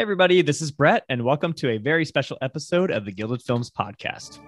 Hey, everybody, this is Brett, and welcome to a very special episode of the Gilded Films Podcast.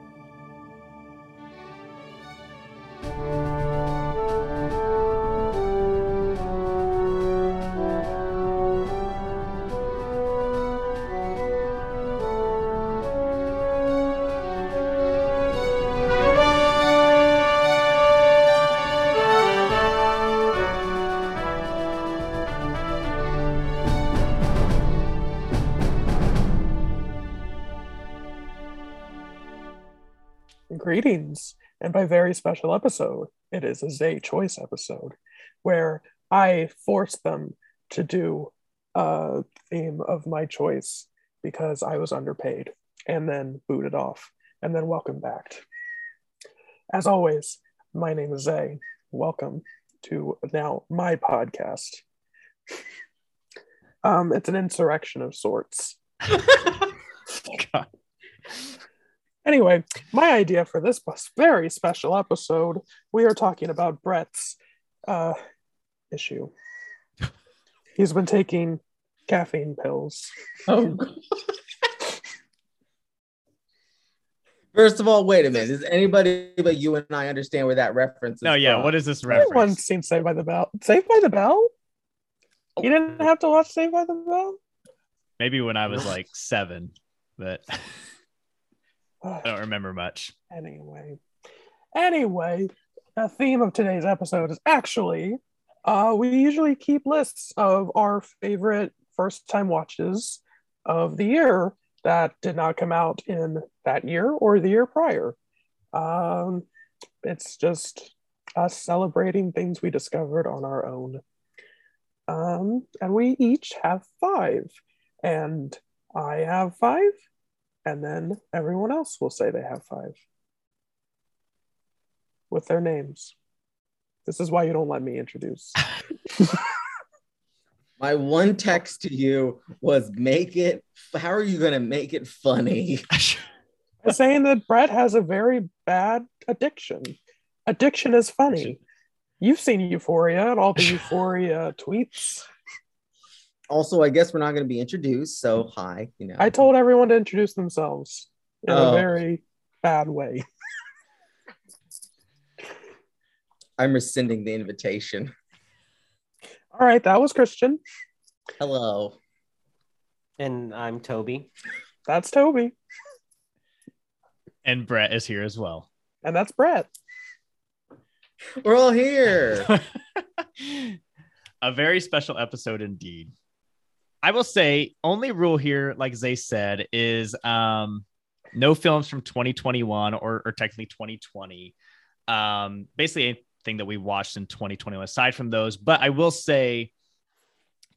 Very special episode, it is a Zay Choice episode where I force them to do a theme of my choice because I was underpaid and then booted off and then welcome back. As always, my name is Zay. Welcome to now my podcast. Um, it's an insurrection of sorts. God. Anyway, my idea for this very special episode, we are talking about Brett's uh, issue. He's been taking caffeine pills. Oh. First of all, wait a minute. Does anybody but you and I understand where that reference is? No, yeah, from? what is this Everyone's reference? seen Saved by the Bell. Saved by the Bell? You didn't have to watch Saved by the Bell? Maybe when I was like seven, but I don't remember much. anyway. Anyway, the theme of today's episode is actually uh, we usually keep lists of our favorite first time watches of the year that did not come out in that year or the year prior. Um, it's just us celebrating things we discovered on our own. Um, and we each have five, and I have five, and then everyone else will say they have five with their names. This is why you don't let me introduce. My one text to you was make it. How are you going to make it funny? I'm saying that Brett has a very bad addiction. Addiction is funny. You've seen Euphoria and all the Euphoria tweets. Also, I guess we're not going to be introduced. So, hi. You know, I told everyone to introduce themselves in a Oh. very bad way. I'm rescinding the invitation. All right, that was Christian. Hello. And I'm Toby. That's Toby. and Brett is here as well. And that's Brett. We're all here. a very special episode indeed. I will say, only rule here, like Zay said, is um, no films from 2021 or, or technically 2020. Um, basically, anything that we watched in 2021 aside from those. But I will say,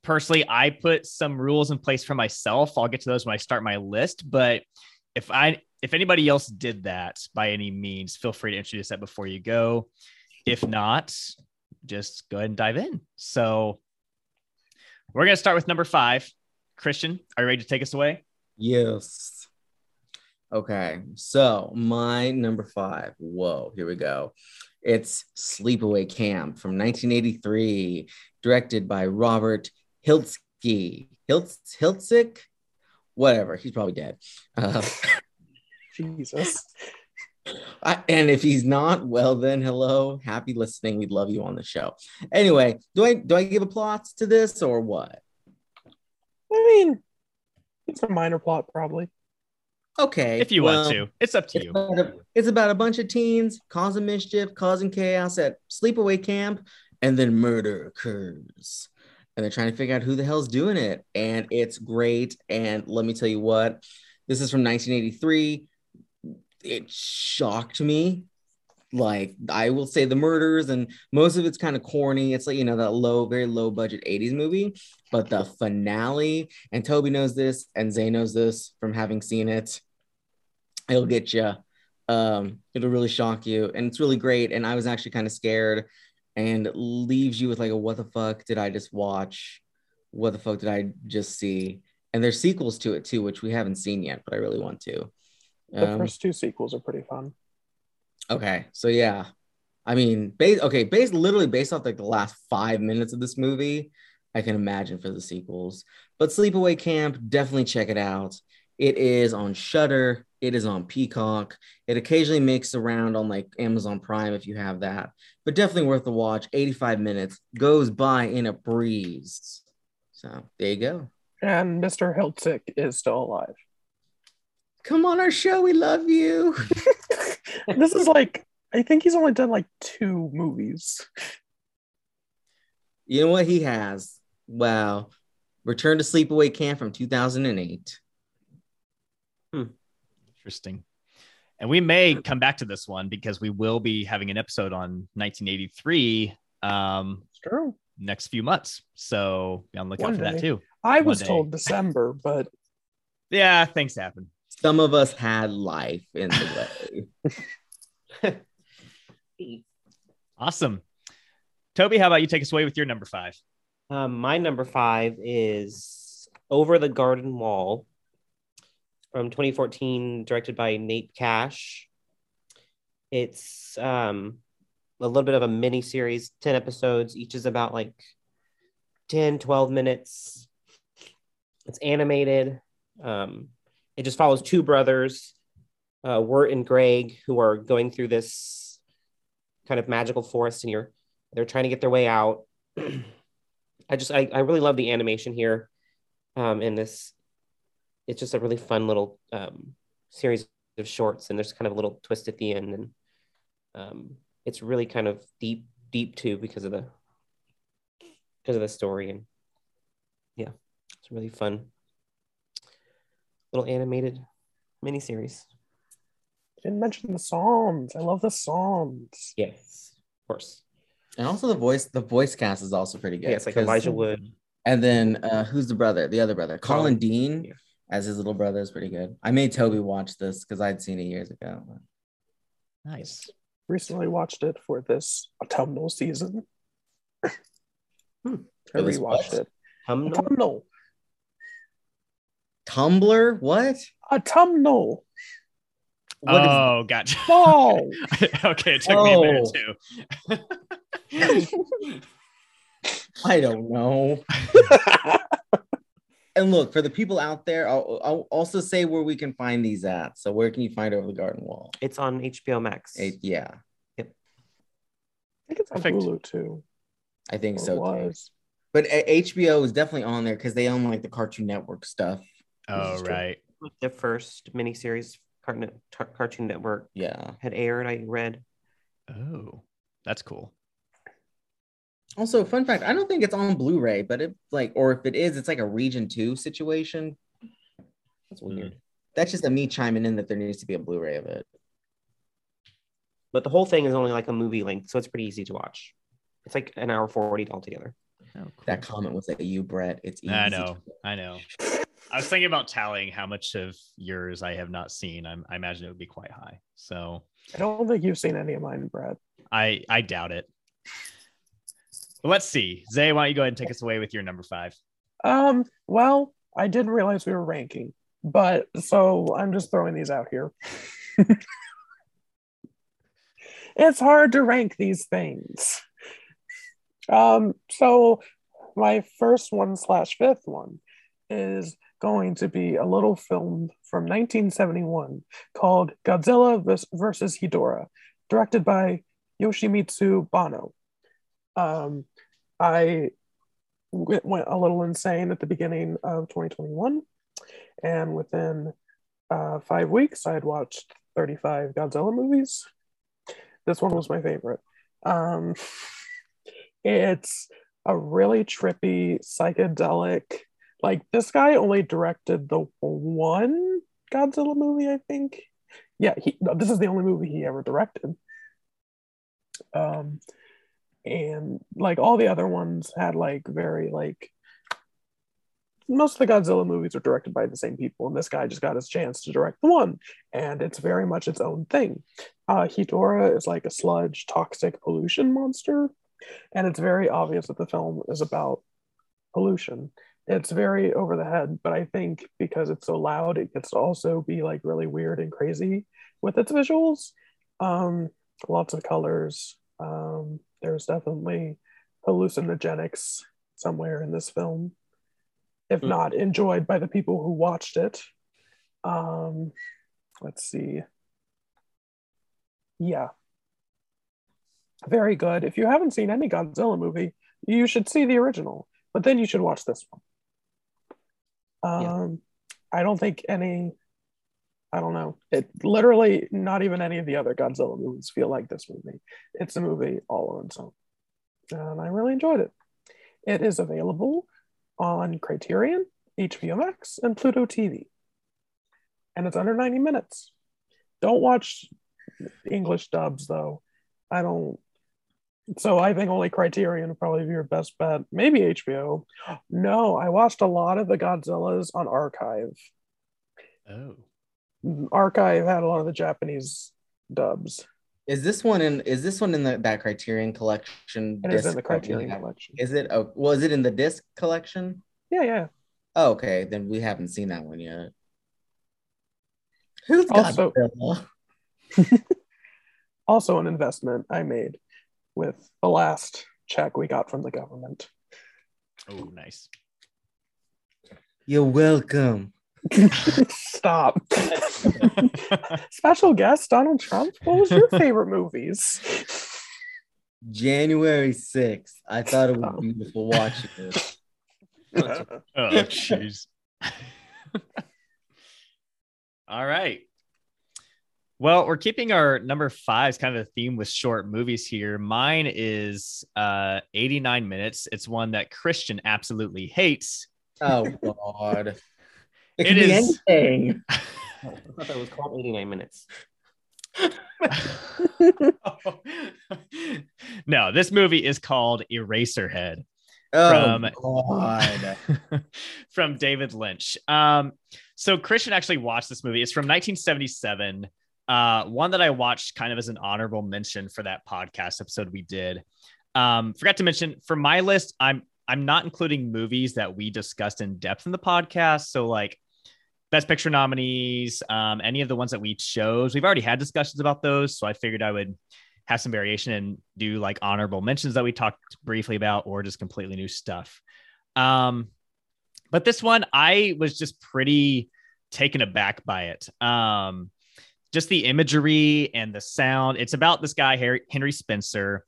personally, I put some rules in place for myself. I'll get to those when I start my list. But if I if anybody else did that by any means, feel free to introduce that before you go. If not, just go ahead and dive in. So we're gonna start with number five. Christian, are you ready to take us away? yes. Okay. So, my number five. Whoa, here we go. It's Sleepaway Camp from 1983, directed by Robert Hiltzky. Hiltz, Hiltzik? Whatever. He's probably dead. Uh, Jesus. I, and if he's not, well then hello, happy listening. We'd love you on the show. Anyway, do I do I give a plot to this or what? I mean, it's a minor plot, probably. Okay, If you well, want to, it's up to It's you. about, a, it's about a bunch of teens causing mischief, causing chaos at sleepaway camp, and then murder occurs. And they're trying to figure out who the hell's doing it. And it's great. And let me tell you what, this is from 1983. It shocked me. Like, I will say the murders, and most of it's kind of corny. It's like, you know, that low, very low budget 80s movie. But the finale, and Toby knows this, and Zay knows this from having seen it it'll get you um it'll really shock you and it's really great and i was actually kind of scared and leaves you with like a what the fuck did i just watch what the fuck did i just see and there's sequels to it too which we haven't seen yet but i really want to The Um, first two sequels are pretty fun. Okay, so yeah, I mean, base okay, based literally based off like the last five minutes of this movie, I can imagine for the sequels. But Sleepaway Camp, definitely check it out. It is on Shudder. It is on Peacock. It occasionally makes around on like Amazon Prime if you have that, but definitely worth the watch. 85 minutes goes by in a breeze. So there you go. And Mr. Hiltzik is still alive. Come on our show. We love you. this is like, I think he's only done like two movies. You know what he has? Wow. Return to Sleepaway Camp from 2008. Interesting. And we may come back to this one because we will be having an episode on 1983 um, true. next few months. So be on the lookout One for that too. I One was day. told December, but Yeah, things happen. Some of us had life in the way. Awesome. Toby, how about you take us away with your number five? Um, my number five is Over the Garden Wall from 2014, directed by Nate Cash. It's um, a little bit of a mini series, 10 episodes. Each is about like 10, 12 minutes. It's animated. Um, it just follows two brothers, uh, Wirt and Greg, who are going through this kind of magical forest, and you're they're trying to get their way out. I just I, I really love the animation here um in this it's just a really fun little um series of shorts and there's kind of a little twist at the end and um it's really kind of deep deep too because of the because of the story and yeah it's really fun little animated miniseries didn't mention the Psalms. I love the Psalms. yes of course and also the voice, the voice cast is also pretty good. yeah it's like 'cause- Elijah Wood And then uh, who's the brother? The other brother, Collin, Collin, Dean, yeah. as his little brother is pretty good. I made Toby watch this because I'd seen it years ago. Nice. Recently watched it for this autumnal season. Hmm. I For this rewatched what? it. Hum Autumnal. Tumblr, what? Autumnal. What is- oh, gotcha. Fall. okay, it took me a minute Oh. too. I don't know. And look, for the people out there, I'll, I'll also say where we can find these at. So where can you find Over the Garden Wall? it's on HBO Max It- yeah, I think it's on Perfect. Hulu too. I think Or so. too. But eh, HBO is definitely on there because they own like the Cartoon Network stuff. Oh, is true. right. the first miniseries Cartoon, Tar- Cartoon Network Yeah. had aired. I read. Oh, that's cool. Also, fun fact: I don't think it's on Blu-ray, but it like, or if it is, it's like a Region Two situation. That's hmm. weird. That's just a me chiming in that there needs to be a Blu-ray of it. But the whole thing is only like a movie length, so it's pretty easy to watch. It's like an hour 40 altogether. Oh, cool. That comment was at you, Brett. It's easy. I know. I know. I was thinking about tallying how much of yours I have not seen. I'm, I imagine it would be quite high. So I don't think you've seen any of mine, Brad. I I doubt it. But let's see. Zay, why don't you go ahead and take us away with your number five? Um, well, I didn't realize we were ranking, but so I'm just throwing these out here. it's hard to rank these things. Um, so my first one slash fifth one is going to be a little film from 1971 called Godzilla vs- versus Hedorah, directed by Yoshimitsu Banno. Um, I went a little insane at the beginning of 2021, and within uh, five weeks, I had watched 35 Godzilla movies. This one was my favorite. Um, it's a really trippy, psychedelic. Like this guy only directed the one Godzilla movie, I think. Yeah, he, this is the only movie he ever directed. Um, and like all the other ones had like very like most of the Godzilla movies are directed by the same people, and this guy just got his chance to direct the one, and it's very much its own thing. Uh, Hedorah is like a sludge, toxic pollution monster, and it's very obvious that the film is about pollution. It's very over the head, but I think because it's so loud, it gets to also be like really weird and crazy with its visuals. Um, lots of colors. Um, there's definitely hallucinogenics somewhere in this film, if Mm. not enjoyed by the people who watched it. Um, let's see. Yeah. Very good. If you haven't seen any Godzilla movie, you should see the original, but then you should watch this one. Yeah. Um, I don't think any, I don't know. It literally not even any of the other Godzilla movies feel like this movie. It's a movie all on its own. And I really enjoyed it. It is available on Criterion, HBO Max, and Pluto TV. And it's under 90 minutes. Don't watch English dubs though. I don't. So I think only Criterion would probably be your best bet. Maybe HBO. No, I watched a lot of the Godzillas on Archive. Oh. Archive had a lot of the Japanese dubs. Is this one in? Is this one in the that Criterion collection? It is in disc the that we Criterion collection. Is it? Oh, well, is it in the disc collection? Yeah, yeah. Oh, okay, then we haven't seen that one yet. Who's Also- Godzilla? Also, an investment I made with the last check we got from the government. Oh, nice. You're welcome. Stop. Special guest Donald Trump. What was your favorite movies? January 6th. I thought it was oh. beautiful watching it. oh, jeez. All right. Well, we're keeping our number five is kind of a theme with short movies here. Mine is uh 89 minutes. It's one that Christian absolutely hates. Oh God. It It can be anything. I thought that was called 89 minutes. no, this movie is called Eraserhead. Oh From- God. from David Lynch. Um, so Christian actually watched this movie. It's from 1977. Uh, one that I watched kind of as an honorable mention for that podcast episode we did. Um, forgot to mention for my list, I'm I'm not including movies that we discussed in depth in the podcast. So like best picture nominees, um, any of the ones that we chose. We've already had discussions about those, so I figured I would have some variation and do like honorable mentions that we talked briefly about, or just completely new stuff. Um, but this one, I was just pretty taken aback by it. Um, just the imagery and the sound. It's about this guy, Harry, Henry Spencer,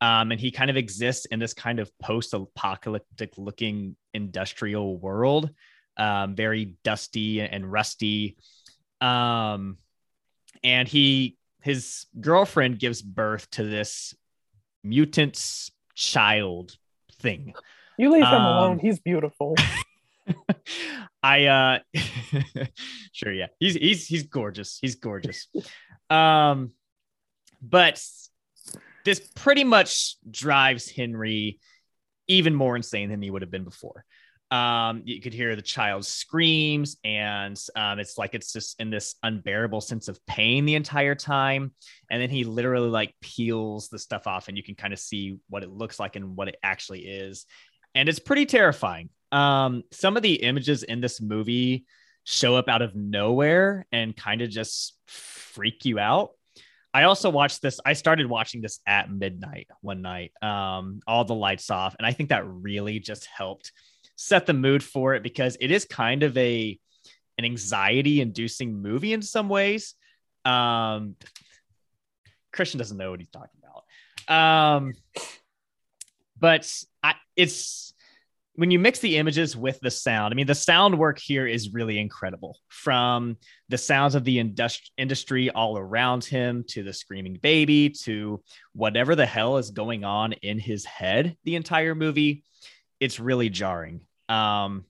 um, and he kind of exists in this kind of post-apocalyptic looking industrial world, um, very dusty and rusty. Um, and he his girlfriend gives birth to this mutant child thing. You leave him Um, alone. He's beautiful. I uh sure yeah. He's he's he's gorgeous. He's gorgeous. Um but this pretty much drives Henry even more insane than he would have been before. Um you could hear the child's screams and um it's like it's just in this unbearable sense of pain the entire time and then he literally like peels the stuff off and you can kind of see what it looks like and what it actually is and it's pretty terrifying. Um, some of the images in this movie show up out of nowhere and kind of just freak you out. I also watched this. I started watching this at midnight one night, um, all the lights off, and I think that really just helped set the mood for it because it is kind of a an anxiety-inducing movie in some ways. Um, Christian doesn't know what he's talking about. Um, but I, it's when you mix the images with the sound. I mean, the sound work here is really incredible. From the sounds of the industry all around him to the screaming baby to whatever the hell is going on in his head the entire movie, it's really jarring. Um,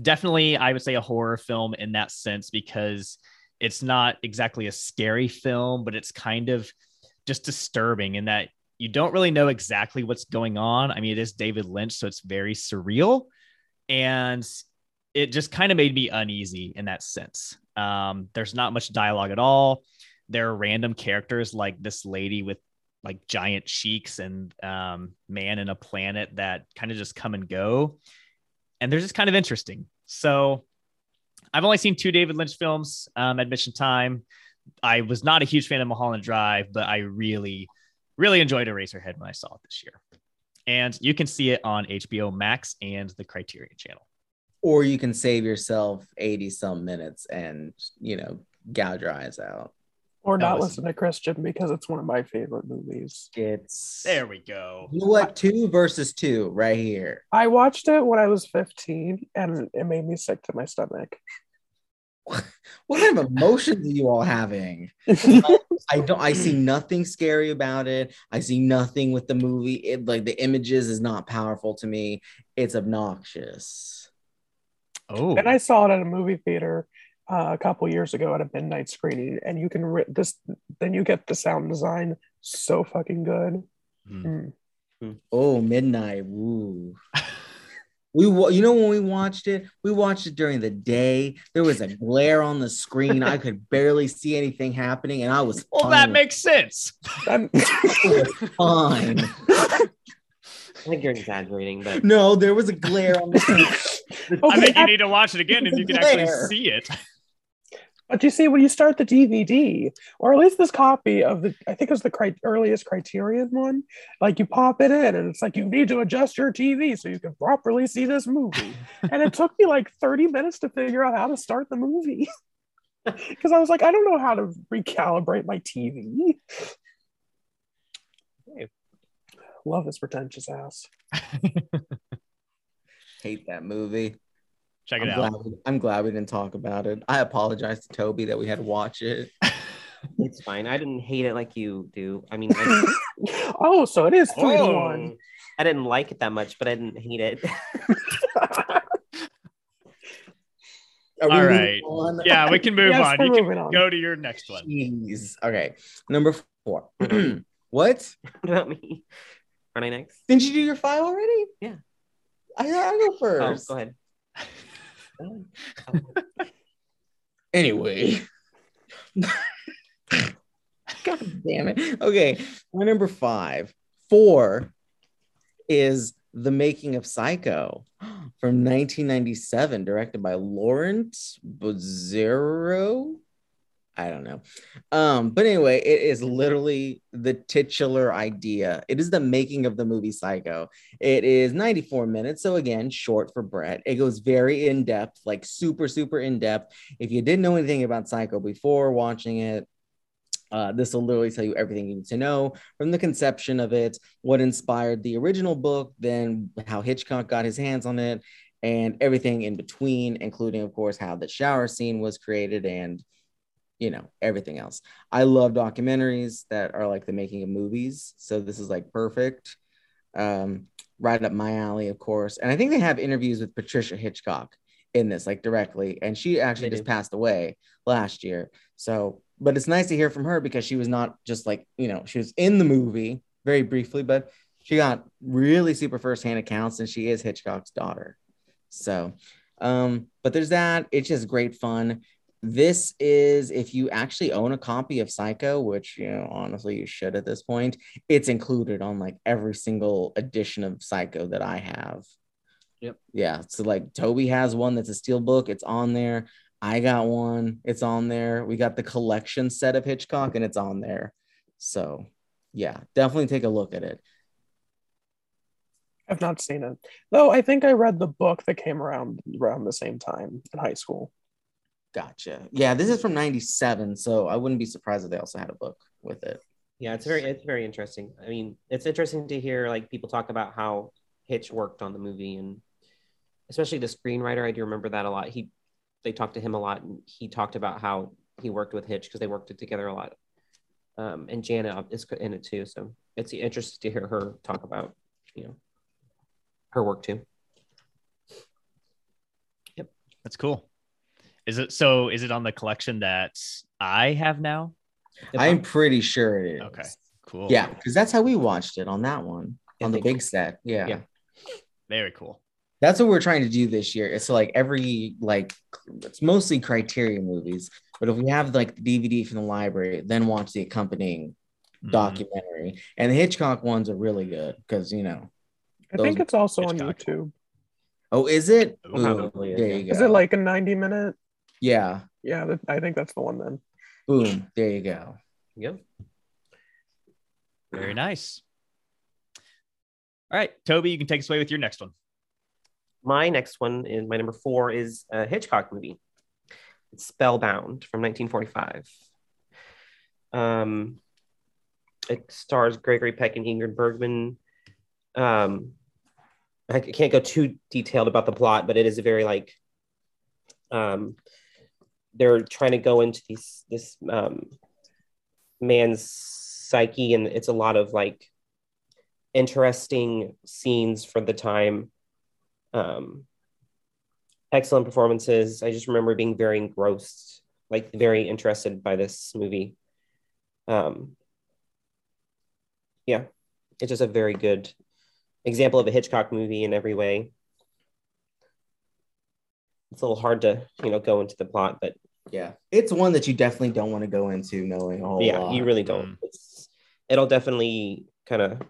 definitely, I would say a horror film in that sense because it's not exactly a scary film, but it's kind of just disturbing in that you don't really know exactly what's going on. I mean, it is David Lynch, so it's very surreal. And it just kind of made me uneasy in that sense. Um, there's not much dialogue at all. There are random characters like this lady with like giant cheeks and um, man in a planet that kind of just come and go. And they're just kind of interesting. So I've only seen two David Lynch films, um, Admission Time. I was not a huge fan of Mulholland Drive, but I really, really enjoyed Eraserhead when I saw it this year. And you can see it on HBO Max and the Criterion channel. Or you can save yourself 80 some minutes and, you know, gouge your eyes out. Or not listen. listen to Christian because it's one of my favorite movies. It's There we go. You know what? Two versus two right here. I watched it when I was 15 and it made me sick to my stomach. What kind of emotions are you all having? I don't I see nothing scary about it. I see nothing with the movie. It like the images is not powerful to me. It's obnoxious. Oh, and I saw it at a movie theater uh, a couple years ago at a midnight screening, and you can re- this then you get the sound design so fucking good. Hmm. Mm. Oh, midnight. Woo. We you know when we watched it, we watched it during the day. There was a glare on the screen. I could barely see anything happening, and I was well, fine. that makes sense. And- fine. I think you're exaggerating, but No, there was a glare on the screen. I think you need to watch it again and you can actually see it. But you see, when you start the DVD, or at least this copy of the, I think it was the cri- earliest Criterion one, like you pop it in and it's like, you need to adjust your TV so you can properly see this movie. and it took me like 30 minutes to figure out how to start the movie. Because I was like, I don't know how to recalibrate my TV. Love this pretentious ass. Hate that movie. Check I'm it glad, out. we, I'm glad we didn't talk about it. I apologize to Toby that we had to watch it. it's fine. I didn't hate it like you do. I mean, I, oh, so it is three to Oh. one. I didn't like it that much, but I didn't hate it. Are we All moving right. on? Yeah, we can move Yes, on. You can on. go to your next one. Jeez. Okay. Number four. what? what about me? Aren't I next? Didn't you do your file already? Yeah. I, I go oh, first. Oh, first. go ahead. Anyway. God damn it. Okay. My number five. Four is The Making of Psycho from 1997, directed by Laurent Bouzereau. I don't know. Um, but anyway, it is literally the titular idea. It is the making of the movie Psycho. It is 94 minutes. So again, short for Brett. It goes very in depth, like super, super in depth. If you didn't know anything about Psycho before watching it, uh, this will literally tell you everything you need to know from the conception of it, what inspired the original book, then how Hitchcock got his hands on it, and everything in between, including, of course, how the shower scene was created and you know everything else. I love documentaries that are like the making of movies, so this is like perfect. Um, right up my alley, of course. And I think they have interviews with Patricia Hitchcock in this, like directly, and she actually They just do. passed away last year. So, but it's nice to hear from her because she was not just like you know she was in the movie very briefly, but she got really super firsthand accounts, and she is Hitchcock's daughter. So, um, but there's that. It's just great fun. This is if you actually own a copy of Psycho, which you know honestly you should at this point. It's included on like every single edition of Psycho that I have. Yep. Yeah. So like Toby has one that's a steel book. It's on there. I got one. It's on there. We got the collection set of Hitchcock, and it's on there. So yeah, definitely take a look at it. I've not seen it. Though I think I read the book that came around around the same time in high school. Gotcha. Yeah, this is from '97, so I wouldn't be surprised if they also had a book with it. Yeah, it's very it's very interesting. I mean, it's interesting to hear like people talk about how Hitch worked on the movie and especially the screenwriter. I do remember that a lot. He they talked to him a lot and he talked about how he worked with Hitch because they worked it together a lot. Um, and Jana is in it too, so it's interesting to hear her talk about you know her work too. Yep, that's cool. Is it so? Is it on the collection that I have now? I'm pretty sure it is. Okay, cool. Yeah, because that's how we watched it on that one Yeah, on the big you. set. Yeah. Yeah. very cool. That's what we're trying to do this year. It's like every like it's mostly criteria movies, but if we have like the DVD from the library, then watch the accompanying Mhm. documentary. And the Hitchcock ones are really good because you know. I think it's also on YouTube. Oh, is it? Oh, Boom. probably is, there you go. Is it like a 90 minute? Yeah. Yeah, I think that's the one then. Boom. There you go. Yep. Very nice. All right, Toby, you can take us away with your next one. My next one is my number four is a Hitchcock movie. It's Spellbound from 1945. Um, it stars Gregory Peck and Ingrid Bergman. Um, I can't go too detailed about the plot, but it is a very like um, they're trying to go into these this um, man's psyche, and it's a lot of like interesting scenes for the time. Um, excellent performances. I just remember being very engrossed, like very interested by this movie. Um, yeah, it's just a very good example of a Hitchcock movie in every way. It's a little hard to, you know, go into the plot, but Yeah, it's one that you definitely don't want to go into knowing a whole yeah, lot. you really don't. Mm. It's, it'll definitely kind of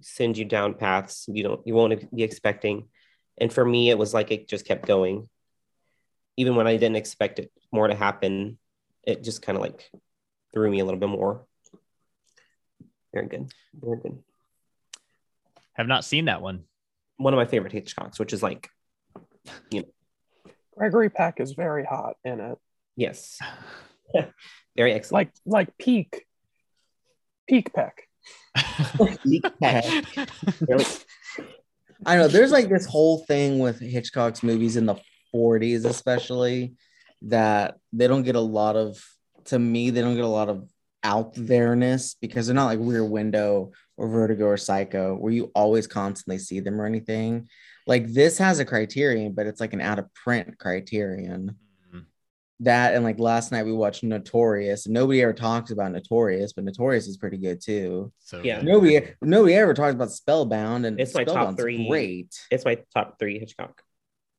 send you down paths you don't you won't be expecting. And for me, it was like it just kept going, even when I didn't expect it more to happen. It just kind of like threw me a little bit more. Very good, very good. Have not seen that one. One of my favorite Hitchcocks, which is like, Gregory Peck is very hot in it. yes, very excellent. Like like peak. Peak Peck. peak Really? I know there's like this whole thing with Hitchcock's movies in the 40s, especially that they don't get a lot of, to me, they don't get a lot of out there-ness because they're not like Rear Window or Vertigo or Psycho where you always constantly see them or anything. Like this has a criterion, but it's like an out of print criterion. Mm-hmm. That and like last night we watched Notorious. Nobody ever talks about Notorious, but Notorious is pretty good too. so Yeah. good. Nobody, nobody ever talks about Spellbound, and It's my top three. Great. it's my top three Hitchcock.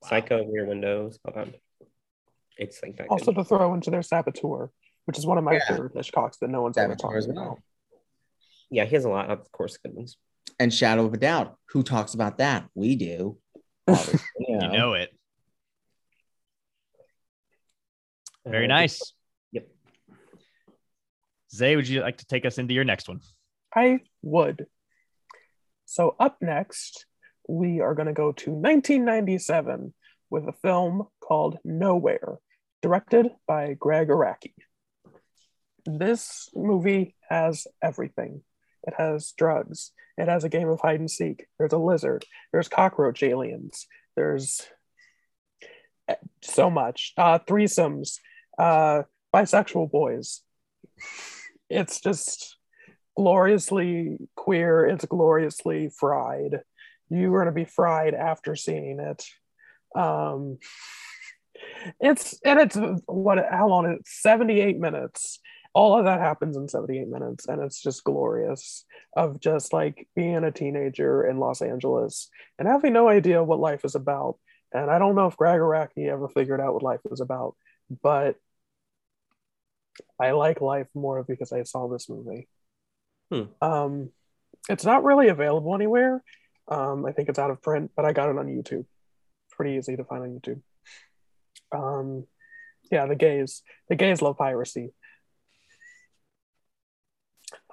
Wow. Psycho, Rear Window, Spellbound. It's like that. Also good. to throw into their Saboteur, which is one of my Yeah. favorite Hitchcocks that no one's ever Saboteur talked well. about. Yeah, he has a lot, of course, good ones. And Shadow of a Doubt. Who talks about that? We do. Obviously, you You know. know it. Very nice. Yep. Zay, would you like to take us into your next one? I would. So up next, we are going to go to 1997 with a film called Nowhere, directed by Gregg Araki. This movie has everything. It has drugs. It has a game of hide and seek. There's a lizard. There's cockroach aliens. There's eh, so much. Uh, threesomes. Uh, bisexual boys. It's just gloriously queer. It's gloriously fried. You're going to be fried after seeing it. Um, it's and it's what how long is it? 78 minutes. All of that happens in 78 minutes, and it's just glorious of just like being a teenager in Los Angeles and having no idea what life is about. And I don't know if Gregg Araki ever figured out what life was about, but I like life more because I saw this movie. Hmm. Um, it's not really available anywhere. Um, I think it's out of print, but I got it on YouTube. Pretty easy to find on YouTube. Um, yeah, the gays, the gays love piracy.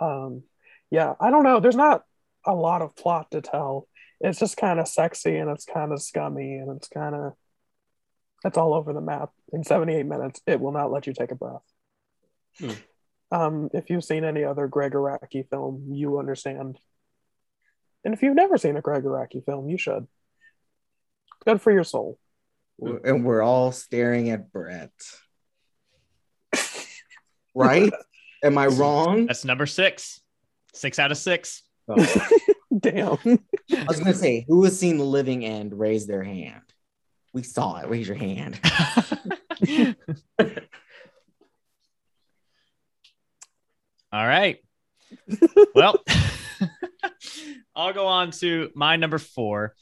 Um, yeah, I don't know. There's not a lot of plot to tell. It's just kind of sexy and it's kind of scummy and it's kind of it's all over the map. In 78 minutes, it will not let you take a breath. Hmm. Um, if you've seen any other Gregg Araki film, you understand. And if you've never seen a Gregg Araki film, you should. Good for your soul. And we're all staring at Brett. Right? Am I wrong? That's number six. Six out of six. Oh. Damn. I was gonna say, who has seen the living end? Raise their hand. We saw it. Raise your hand. All right. Well, I'll go on to my number four.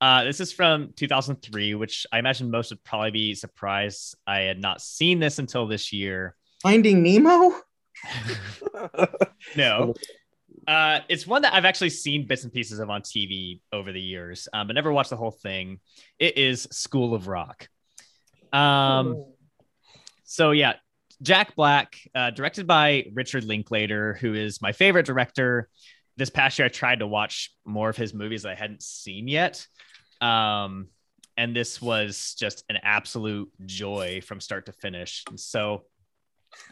Uh, this is from 2003, which I imagine most would probably be surprised I had not seen this until this year. Finding Nemo? No. Uh, it's one that I've actually seen bits and pieces of on TV over the years, um, but never watched the whole thing. It is School of Rock. Um, so yeah, Jack Black, uh, directed by Richard Linklater, who is my favorite director. this past year I tried to watch more of his movies I hadn't seen yet. Um, and this was just an absolute joy from start to finish. And so,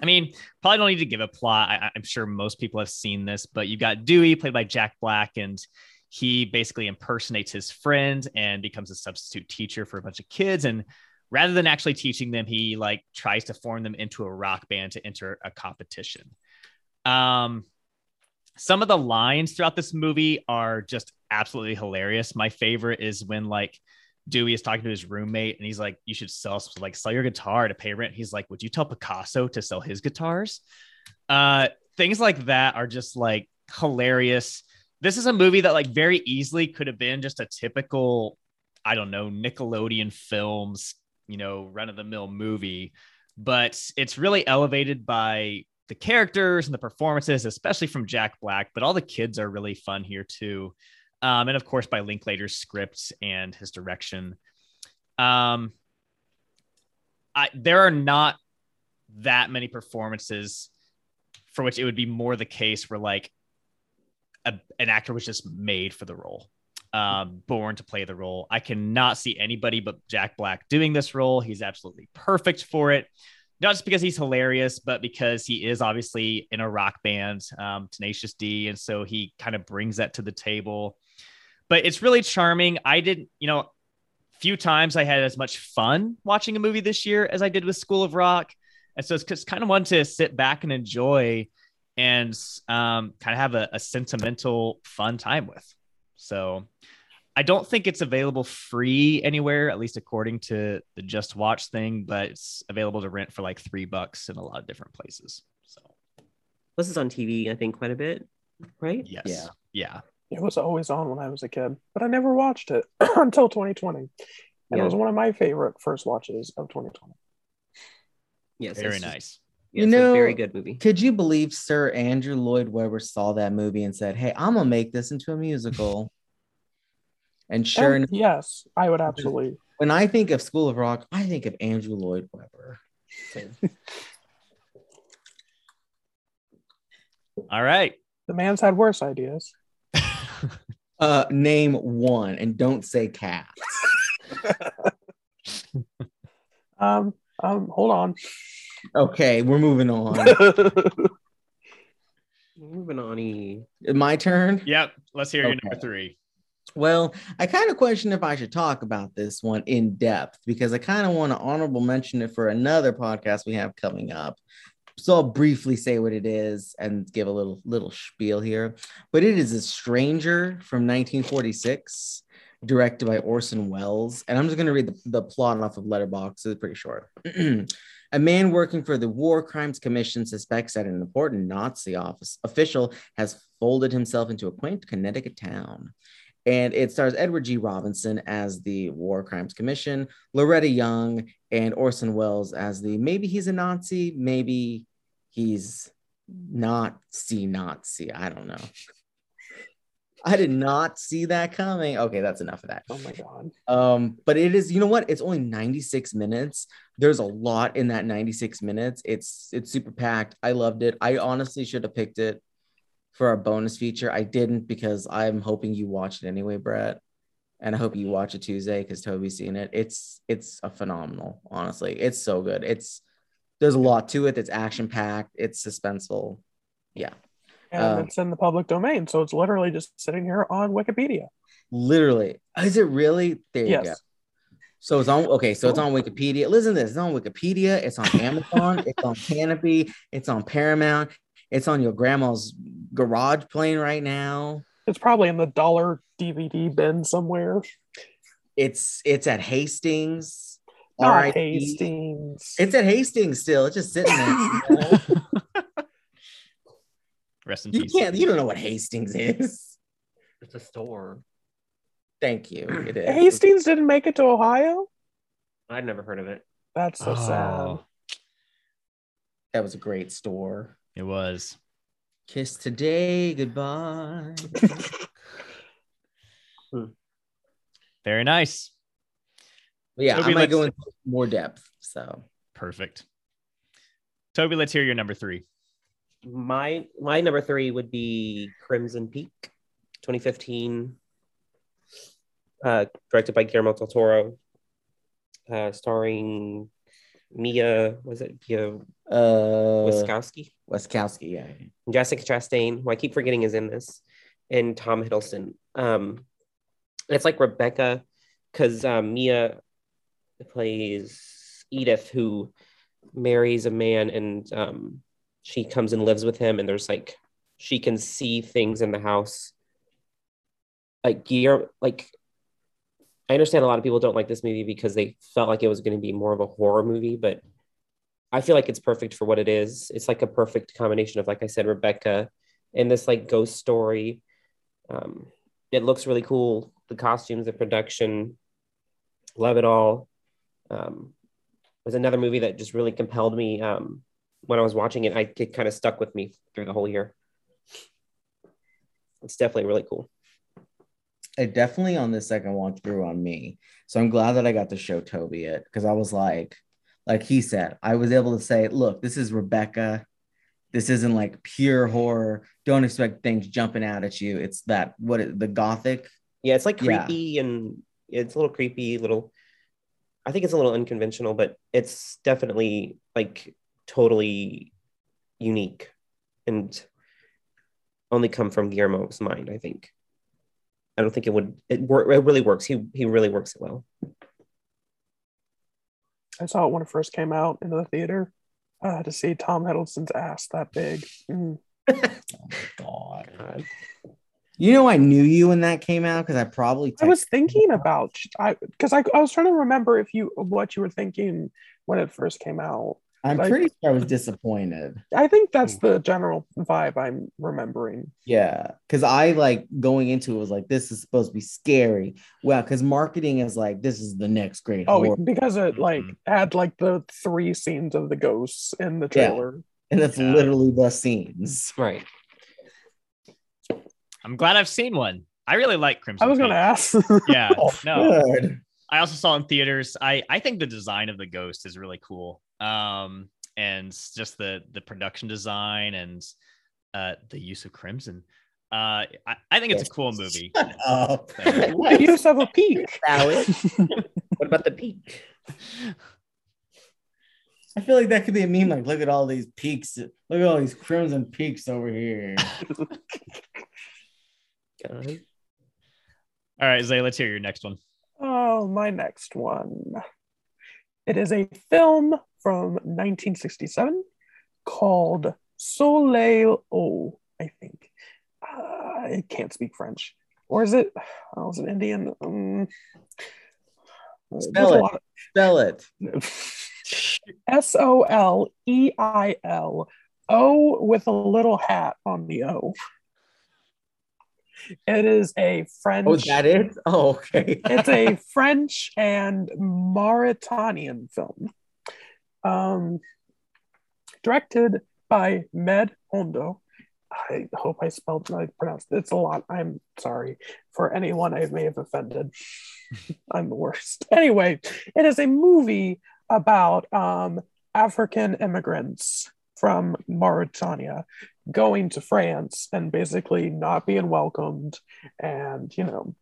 I mean, probably don't need to give a plot. I, I'm sure most people have seen this, but you've got Dewey played by Jack Black, and he basically impersonates his friend and becomes a substitute teacher for a bunch of kids. And rather than actually teaching them, he like tries to form them into a rock band to enter a competition. Um, some of the lines throughout this movie are just absolutely hilarious. My favorite is when like Dewey is talking to his roommate and he's like, "You should sell like sell your guitar to pay rent." He's like, "Would you tell Picasso to sell his guitars?" Uh, things like that are just like hilarious. This is a movie that like very easily could have been just a typical, I don't know, Nickelodeon films, you know, run of the mill movie, but it's really elevated by the characters and the performances, especially from Jack Black. But all the kids are really fun here too um, and of course by Linklater's scripts and his direction. Um, I, there are not that many performances for which it would be more the case where like a, an actor was just made for the role, um, born to play the role. I cannot see anybody but Jack Black doing this role. He's absolutely perfect for it. Not just because he's hilarious, but because he is obviously in a rock band, um, Tenacious D, and so he kind of brings that to the table but it's really charming. I didn't, you know, few times I had as much fun watching a movie this year as I did with School of Rock. And so it's just kind of one to sit back and enjoy and um, kind of have a, a sentimental, fun time with. So I don't think it's available free anywhere, at least according to the Just Watch thing, but it's available to rent for like three bucks in a lot of different places. So this is on TV, I think, quite a bit, right? Yes. Yeah. Yeah. It was always on when I was a kid, but I never watched it until 2020. And Yeah. it was one of my favorite first watches of 2020. Yes. Very it's- nice. Yeah, You it's a know- very good movie. Could you believe Sir Andrew Lloyd Webber saw that movie and said, "Hey, I'm gonna make this into a musical"? And sure And enough, yes, I would absolutely. when I think of School of Rock, I think of Andrew Lloyd Webber. All right. The man's had worse ideas. Uh, name one, and don't say cats. Um, um, hold on. Okay, we're moving on. Moving on. E. My turn. Yep. Let's hear your number three. Well, I kind of question if I should talk about this one in depth because I kind of want to honorable mention it for another podcast we have coming up. So I'll briefly say what it is and give a little little spiel here. But it is a stranger from 1946, directed by Orson Welles. And I'm just going to read the, the plot off of Letterboxd. It's pretty short. a man working for the War Crimes Commission suspects that an important Nazi office official has folded himself into a quaint Connecticut town and it stars Edward G. Robinson as the War Crimes Commission, Loretta Young, and Orson Welles as the maybe he's a Nazi, maybe he's not see Nazi. I don't know. I did not see that coming. Okay, that's enough of that. oh my god. Um, but it is, you know what? It's only 96 minutes. There's a lot in that 96 minutes. It's it's super packed. I loved it. I honestly should have picked it for our bonus feature. I didn't because I'm hoping you watch it anyway, Brett. And I hope you watch it Tuesday because Toby's seen it. It's it's a phenomenal, honestly. It's so good. It's there's a lot to it. It's action packed. It's suspenseful. Yeah, And Um, it's in the public domain, so it's literally just sitting here on Wikipedia. literally. Is it really? There you go. So it's on okay, so it's on Wikipedia. Listen to this, it's on Wikipedia, it's on Amazon, it's on Kanopy, it's on Paramount, it's on your grandma's garage playing right now. It's probably in the dollar DVD bin somewhere. It's it's at Hastings. Not RIP. Hastings. It's at Hastings still. It's just sitting there. you know? Rest in you peace. can't, you don't know what Hastings is. It's a store. Thank you. It is. Hastings didn't make it to Ohio. I'd never heard of it. That's so oh. sad. Oh, That was a great store. It was. Kiss today, goodbye. Very nice. But yeah, Toby, I might go into more depth. So Perfect. Toby, let's hear your number three. my my number three would be Crimson Peak, 2015, uh, directed by Guillermo del Toro, uh, starring Mia. Was it Mia Uh, Wasikowski? Wasikowski, yeah. Jessica Chastain, who I keep forgetting is in this, and Tom Hiddleston. Um, it's like Rebecca, because um, Mia plays Edith, who marries a man, and um, she comes and lives with him, and there's like she can see things in the house, like gear, like. I understand a lot of people don't like this movie because they felt like it was going to be more of a horror movie, but I feel like it's perfect for what it is. It's like a perfect combination of, like I said, Rebecca and this like ghost story. Um, it looks really cool. The costumes, the production, love it all. Um, it was another movie that just really compelled me um, when I was watching it. I it kind of stuck with me through the whole year. It's definitely really cool. It definitely on the second grew on me. So I'm glad that I got to show Toby it because I was like, like he said, I was able to say, look, this is Rebecca. This isn't like pure horror. Don't expect things jumping out at you. It's that what it, the gothic. Yeah, it's like Yeah. creepy and it's a little creepy, little. I think it's a little unconventional, but it's definitely like totally unique and only come from Guillermo's mind. I think. I don't think it would. It, wor- it really works. He he really works it well. I saw it when it first came out into the theater. Uh, to see Tom Hiddleston's ass that big. Mm. God. God. You know, I knew you when that came out because I probably I was thinking about I because I, I was trying to remember if you what you were thinking when it first came out. I'm like- pretty sure I was uh, disappointed. I think that's the general vibe I'm remembering. Yeah, because I like going into it was like this is supposed to be scary. Well, because marketing is like this is the next great Oh, horror, because it like had like the three scenes of the ghosts in the Yeah. trailer. and that's Yeah. literally the scenes. Right. I'm glad I've seen one. I really like Crimson. I was gonna ask. Yeah, Oh, no, good. I also saw in theaters. I I think the design of the ghost is really cool. Um, and just the the production design and uh the use of crimson. Uh, I, I think it's a cool movie. Shut up. the use of a peak. What about the peak? I feel like that could be a meme. Like, look at all these peaks. Look at all these crimson peaks over here. God. All right, Zay, let's hear your next one. Oh, my next one. It is a film from 1967 called Soleil O, I think. Uh, I can't speak French. Or is it? Oh, is it Indian? Um, Spell it. lot Spell it. of- S O L E I L O with a little hat on the O. It is a French. Oh, is that it? Oh, okay. it's a French and Mauritanian film. Um, directed by Med Hondo. I hope I spelled I pronounced it's a lot. I'm sorry for anyone I may have offended. I'm the worst. Anyway, it is a movie about um, African immigrants from Mauritania going to France and basically not being welcomed and you know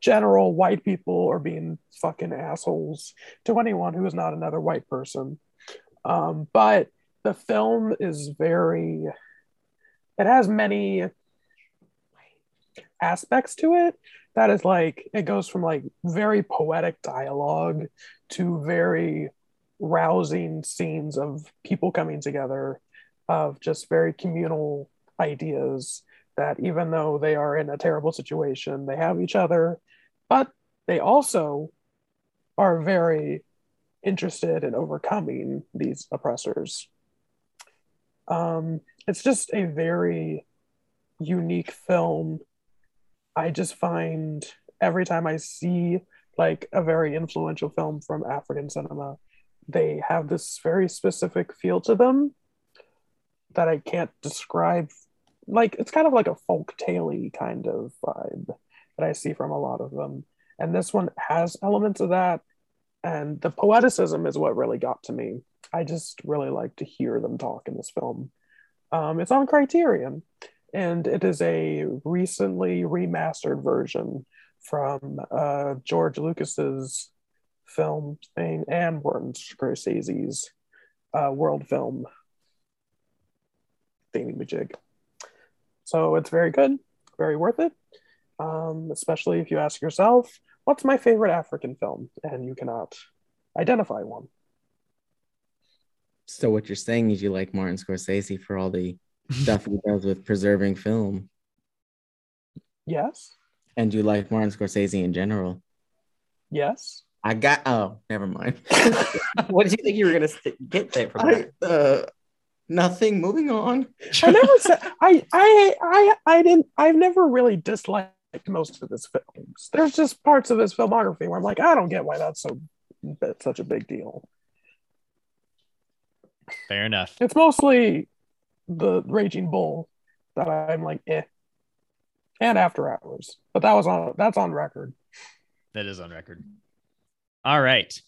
general white people are being fucking assholes to anyone who is not another white person. Um, but the film is very, it has many aspects to it that is like, it goes from like very poetic dialogue to very rousing scenes of people coming together, of just very communal ideas that even though they are in a terrible situation, they have each other, but they also are very interested in overcoming these oppressors. Um, it's just a very unique film. I just find every time I see like a very influential film from African cinema, they have this very specific feel to them that I can't describe. Like it's kind of like a folk tale kind of vibe that I see from a lot of them. And this one has elements of that. And the poeticism is what really got to me. I just really like to hear them talk in this film. Um, it's on Criterion, and it is a recently remastered version from uh, George Lucas's film thing and Martin Scorsese's uh, world film thingy-majig. So it's very good, very worth it. Um, especially if you ask yourself, what's my favorite African film? And you cannot identify one. So what you're saying is you like Martin Scorsese for all the stuff he does with preserving film, Yes. and you like Martin Scorsese in general. Yes. I got. Oh, never mind. what did you think you were gonna st- get there from I, that? uh, nothing. Moving on. I never said I I I I didn't I've never really disliked most of his films. There's just parts of his filmography where I'm like, I don't get why that's so that's such a big deal. Fair enough. It's mostly the Raging Bull that I'm like, eh. And After Hours. But that was on that's on record. That is on record. All right.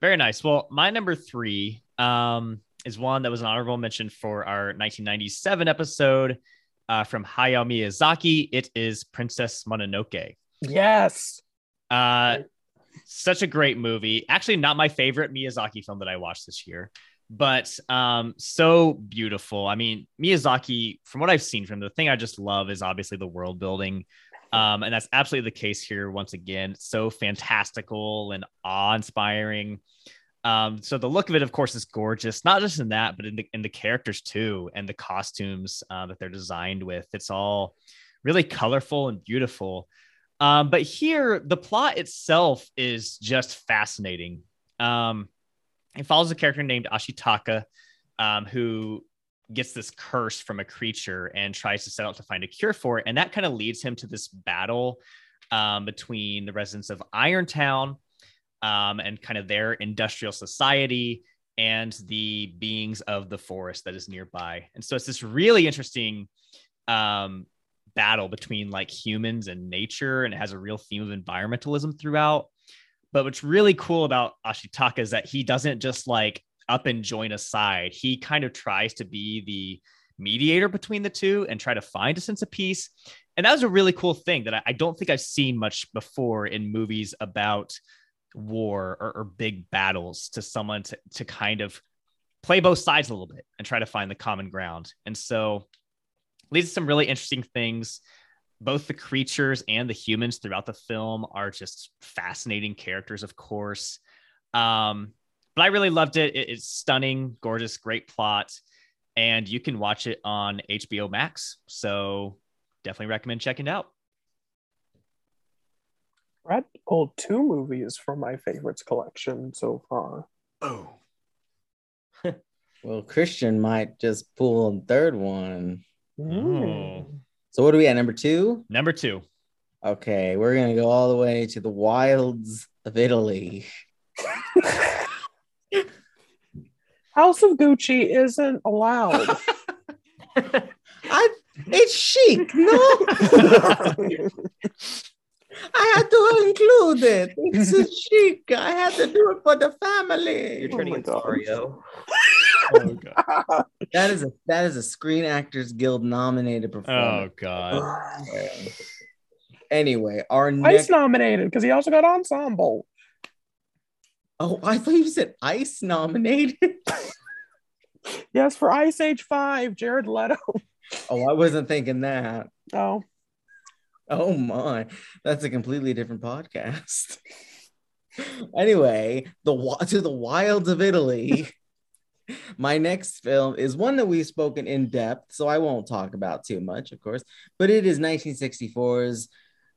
Very nice. Well, my number three um, is one that was an honorable mention for our 1997 episode uh, from Hayao Miyazaki. It is Princess Mononoke. Yes. Uh, such a great movie. Actually, not my favorite Miyazaki film that I watched this year, but um, so beautiful. I mean, Miyazaki, from what I've seen from him, the thing I just love is obviously the world building. Um, and that's absolutely the case here once again. It's so fantastical and awe-inspiring. Um, so the look of it, of course, is gorgeous, not just in that, but in the in the characters too, and the costumes uh, that they're designed with. It's all really colorful and beautiful. Um, but here, the plot itself is just fascinating. Um, it follows a character named Ashitaka, um, who gets this curse from a creature and tries to set out to find a cure for it. And that kind of leads him to this battle um, between the residents of Irontown um, and kind of their industrial society and the beings of the forest that is nearby. And so it's this really interesting um, battle between like humans and nature, and it has a real theme of environmentalism throughout. But what's really cool about Ashitaka is that he doesn't just like up and join a side. He kind of tries to be the mediator between the two and try to find a sense of peace. And that was a really cool thing that I, I don't think I've seen much before in movies about war or, or big battles to someone to, to kind of play both sides a little bit and try to find the common ground. And so leads to some really interesting things. Both the creatures and the humans throughout the film are just fascinating characters, of course. Um, but I really loved it. it. It's stunning, gorgeous, great plot, and you can watch it on HBO Max. So definitely recommend checking it out. Brad pulled two movies from my favorites collection so far. Oh, Well, Christian might just pull a third one. Mm. So what are we at? Number two? number two. Okay, we're gonna go all the way to the wilds of Italy. House of Gucci isn't allowed. I it's chic, no? I had to include it. It's a chic. I had to do it for the family. You're Oh turning my into gosh. Mario. Oh god. That is a that is a Screen Actors Guild nominated performance. Oh god. Anyway, our Ice next. nominated because he also got ensemble. Oh, I thought you said Ice nominated. Yes, for Ice Age 5, Jared Leto. Oh, I wasn't thinking that. Oh, Oh my, that's a completely different podcast. anyway, the to the wilds of Italy. My next film is one that we've spoken in depth, so I won't talk about too much, of course. But it is 1964's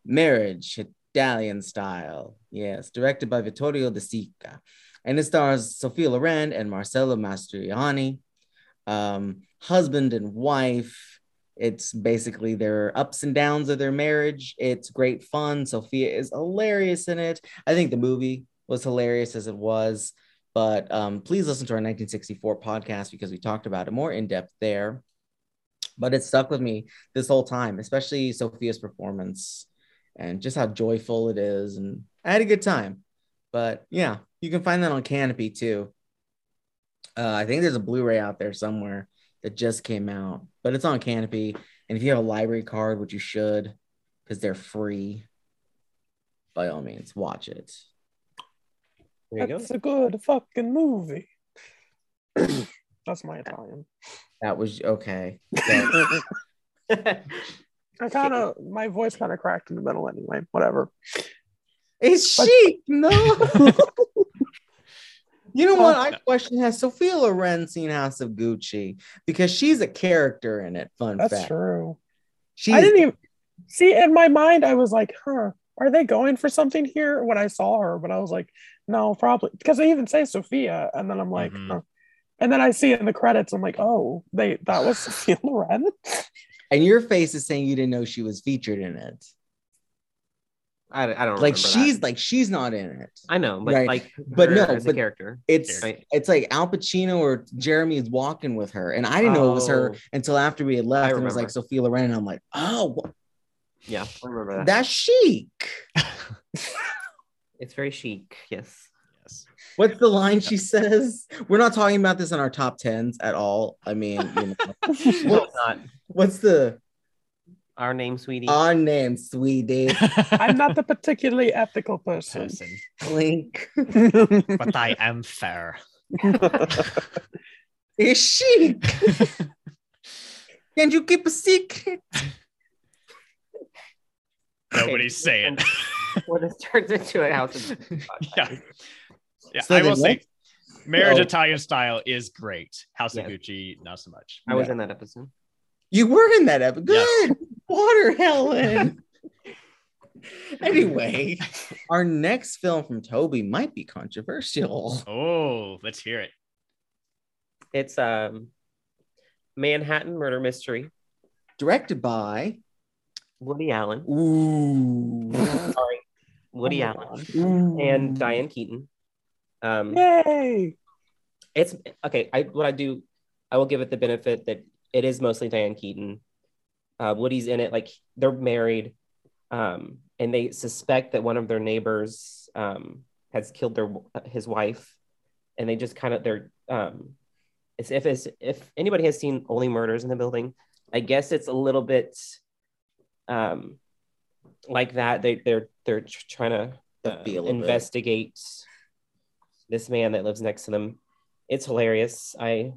Marriage, Italian style. Yes, directed by Vittorio De Sica, and it stars Sophia Loren and Marcello Mastroianni, um, husband and wife. It's basically their ups and downs of their marriage. It's great fun. Sophia is hilarious in it. I think the movie was hilarious as it was. But um, please listen to our 1964 podcast because we talked about it more in depth there. But it stuck with me this whole time, especially Sophia's performance and just how joyful it is. And I had a good time. But yeah, you can find that on Kanopy too. Uh, I think there's a Blu ray out there somewhere that just came out, but it's on Kanopy. And if you have a library card, which you should, because they're free, by all means, watch it. There you go. That's a good fucking movie. That's my Italian. That was okay. I kind of my voice kind of cracked in the middle anyway. Whatever. it's chic. No. you know what? I question has Sophia Loren seen House of Gucci because she's a character in it. Fun fact. That's fact. true. She's I didn't even see in my mind. I was like, huh. Are they going for something here when I saw her? But I was like, no, probably because they even say Sophia, and then I'm like, Mhm. huh. and then I see in the credits. I'm like, oh, they that was Sophia Loren. and your face is saying you didn't know she was featured in it. I, I don't Like she's that. like she's not in it. I know, but Right. like, But no, as a but- character. It's Right. it's like Al Pacino or Jeremy is walking with her, and I didn't know it was her Oh. until after we had left, I and it was like remember. Sophia Loren, and I'm like, oh, wha- Yeah, I remember that. that's chic. It's very chic. Yes. yes. What's the line she says? We're not talking about this in our top tens at all. I mean, you know, No, it's not what's the our name, sweetie. our name, sweetie? I'm not the particularly ethical person. person, Link but I am fair. is she? Can you keep a secret? Nobody's saying. Before this turns into a house of yeah. Yeah, So I then will say marriage Oh. Italian style is great. House of Yes. Gucci, not so much. I was Yeah. in that episode. You were in that episode. Yes. Good. Water, Helen. anyway, our next film from Toby might be controversial. Oh, let's hear it. It's um Manhattan Murder Mystery. Directed by Woody Allen. Ooh. Sorry. Woody Oh Allen God. and Diane Keaton. Um Yay! it's okay. I what I do, I will give it the benefit that it is mostly Diane Keaton. Uh, Woody's in it, like they're married, um, and they suspect that one of their neighbors um, has killed their his wife, and they just kind of they're um, it's if it's if anybody has seen Only Murders in the Building, I guess it's a little bit um, like that. They they're they're tr- trying to uh, feel of it. investigate this man that lives next to them. It's hilarious. I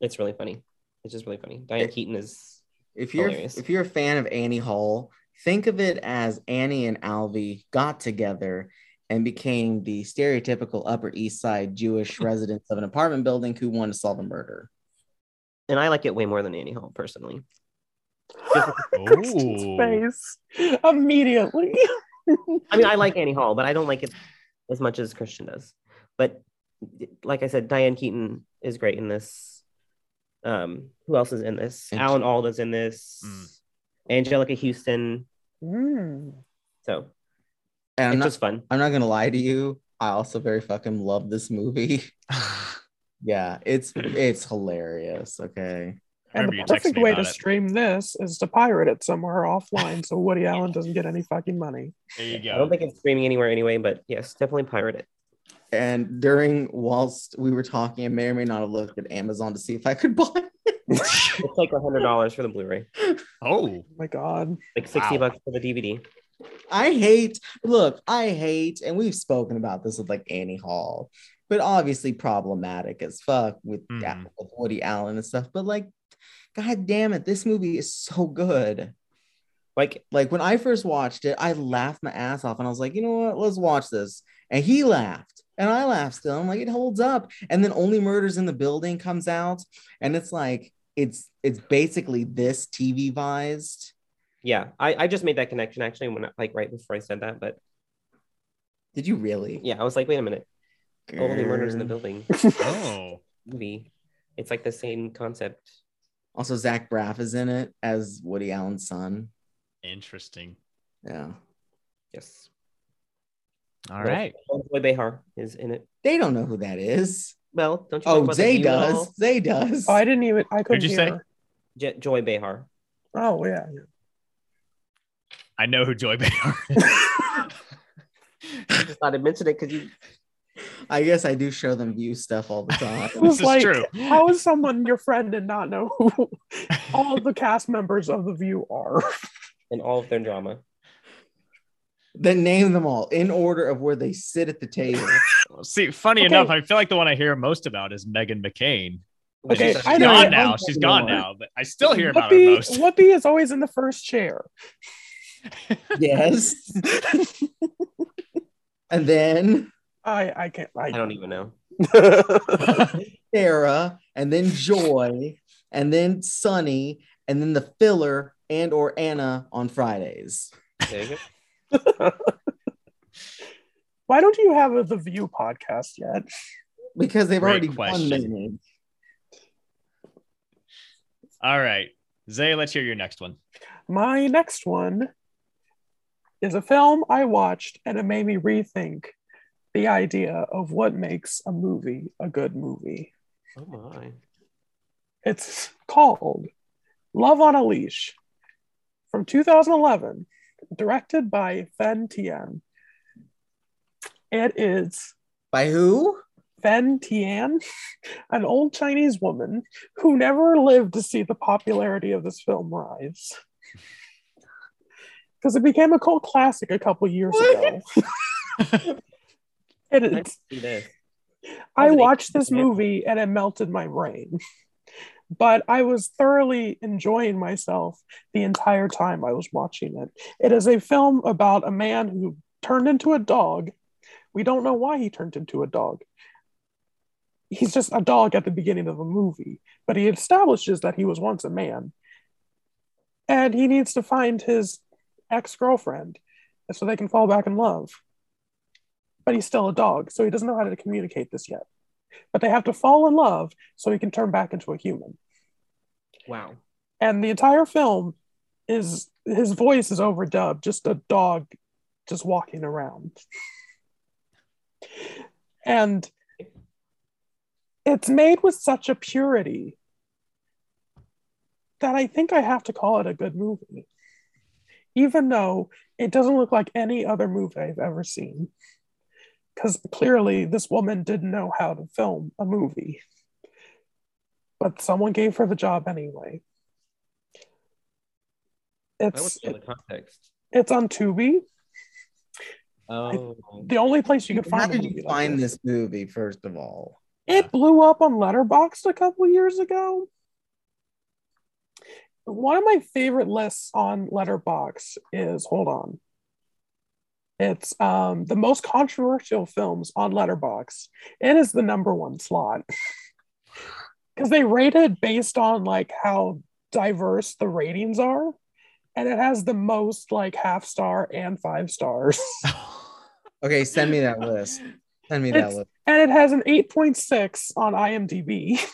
it's really funny. It's just really funny. Diane It- Keaton is If you're Hilarious. if you're a fan of Annie Hall, think of it as Annie and Alvy got together and became the stereotypical Upper East Side Jewish residents of an apartment building who want to solve a murder. and I like it way more than Annie Hall personally. Kristen's Oh, face immediately. I mean, I like Annie Hall, but I don't like it as much as Christian does. But like I said, Diane Keaton is great in this. Um, who else is in this? And- Alan Alda's in this. Mm. Anjelica Huston. Mm. So And I'm it's not, just fun. I'm not gonna lie to you. I also very fucking love this movie. Yeah, it's it's hilarious. Okay. And the perfect way to it. stream this is to pirate it somewhere offline so Woody Allen doesn't get any fucking money. There you go. I don't think it's streaming anywhere anyway, but yes, definitely pirate it. And during whilst we were talking, I may or may not have looked at Amazon to see if I could buy it. It's like a hundred dollars for the Blu-ray, Oh, Oh my god. like sixty Wow. bucks for the DVD. I hate, look, I hate, and we've spoken about this with like Annie Hall, but obviously problematic as fuck with, Mhm. with Woody Allen and stuff. But like, god damn it, this movie is so good. Like Like when I first watched it, I laughed my ass off and I was like, you know what, let's watch this. And he laughed. And I laughed still. I'm like, it holds up. And then Only Murders in the Building comes out, and it's like, it's it's basically this TV vised. yeah, I, I just made that connection actually when I- like right before I said that, but Did you really? yeah, I was like, wait a minute, only murders in the building oh, movie. It's like the same concept. Also, Zach Braff is in it as Woody Allen's son. interesting. Yeah. Yes. All right. Joy Behar is in it. They don't know who that is. Well, don't you? Oh, about Zay view at all? does. Zay does. Oh, I didn't even I couldn't you hear. say? her. J- Joy Behar. Oh yeah. I know who Joy Behar is. I just thought I mentioned it because you. I guess I do show them view stuff all the time. It was This is like, true. how is someone your friend and not know who all the cast members of The View are? And all of their drama. Then name them all in order of where they sit at the table. See, funny Okay. enough, I feel like the one I hear most about is Meghan McCain. Okay, she's I know. gone I now. know She's the gone one. now, but I still hear about her Whoopi, most. Whoopi is always in the first chair. yes. and then I I can't. I, I don't even know. Sarah, and then Joy, and then Sunny, and then the filler and or Anna on Fridays. There you go. Why don't you have a The View podcast yet? Because they've Great already question. done many. All right. Zay, let's hear your next one. My next one is a film I watched and it made me rethink the idea of what makes a movie a good movie. Oh my. It's called Love on a Leash from 2011, directed by Fen Tian. It is By who? Fen Tian, an old Chinese woman who never lived to see the popularity of this film rise. Because it became a cult classic a couple years ago. It I is. see this. I How's it watched this movie and it melted my brain. But I was thoroughly enjoying myself the entire time I was watching it. It is a film about a man who turned into a dog. We don't know why he turned into a dog. He's just a dog at the beginning of the movie, but he establishes that he was once a man. And he needs to find his ex girlfriend so they can fall back in love but he's still a dog, so he doesn't know how to communicate this yet. But they have to fall in love so he can turn back into a human. Wow. And the entire film is his voice is overdubbed, just a dog just walking around. And it's made with such a purity that I think I have to call it a good movie, even though it doesn't look like any other movie I've ever seen because clearly this woman didn't know how to film a movie. But someone gave her the job anyway. That was It's the context. it's on Tubi. Oh. The only place you could How find a did movie you like find this. this movie, first of all? It blew up on Letterboxd a couple years ago. One of my favorite lists on Letterboxd is hold on. It's um, the most controversial films on Letterboxd. It is the number one slot because they rate it based on like how diverse the ratings are, and it has the most like half star and five stars, Okay, send me that list. Send me that It's- list. and it has an eight point six on IMDb.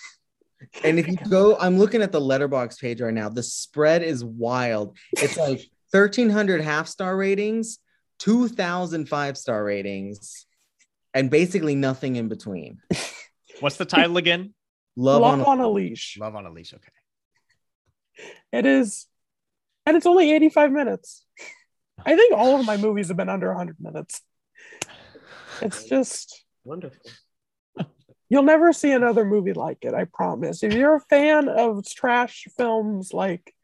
And if you go, I'm looking at the Letterboxd page right now. The spread is wild. It's like 1,300 half star ratings, 2,000 five star ratings, and basically nothing in between. What's the title again? Love, Love on, on a leash. Love on a Leash. Okay. It is, and it's only 85 minutes. I think all of my movies have been under 100 minutes. It's just, Wonderful. you'll never see another movie like it, I promise. If you're a fan of trash films like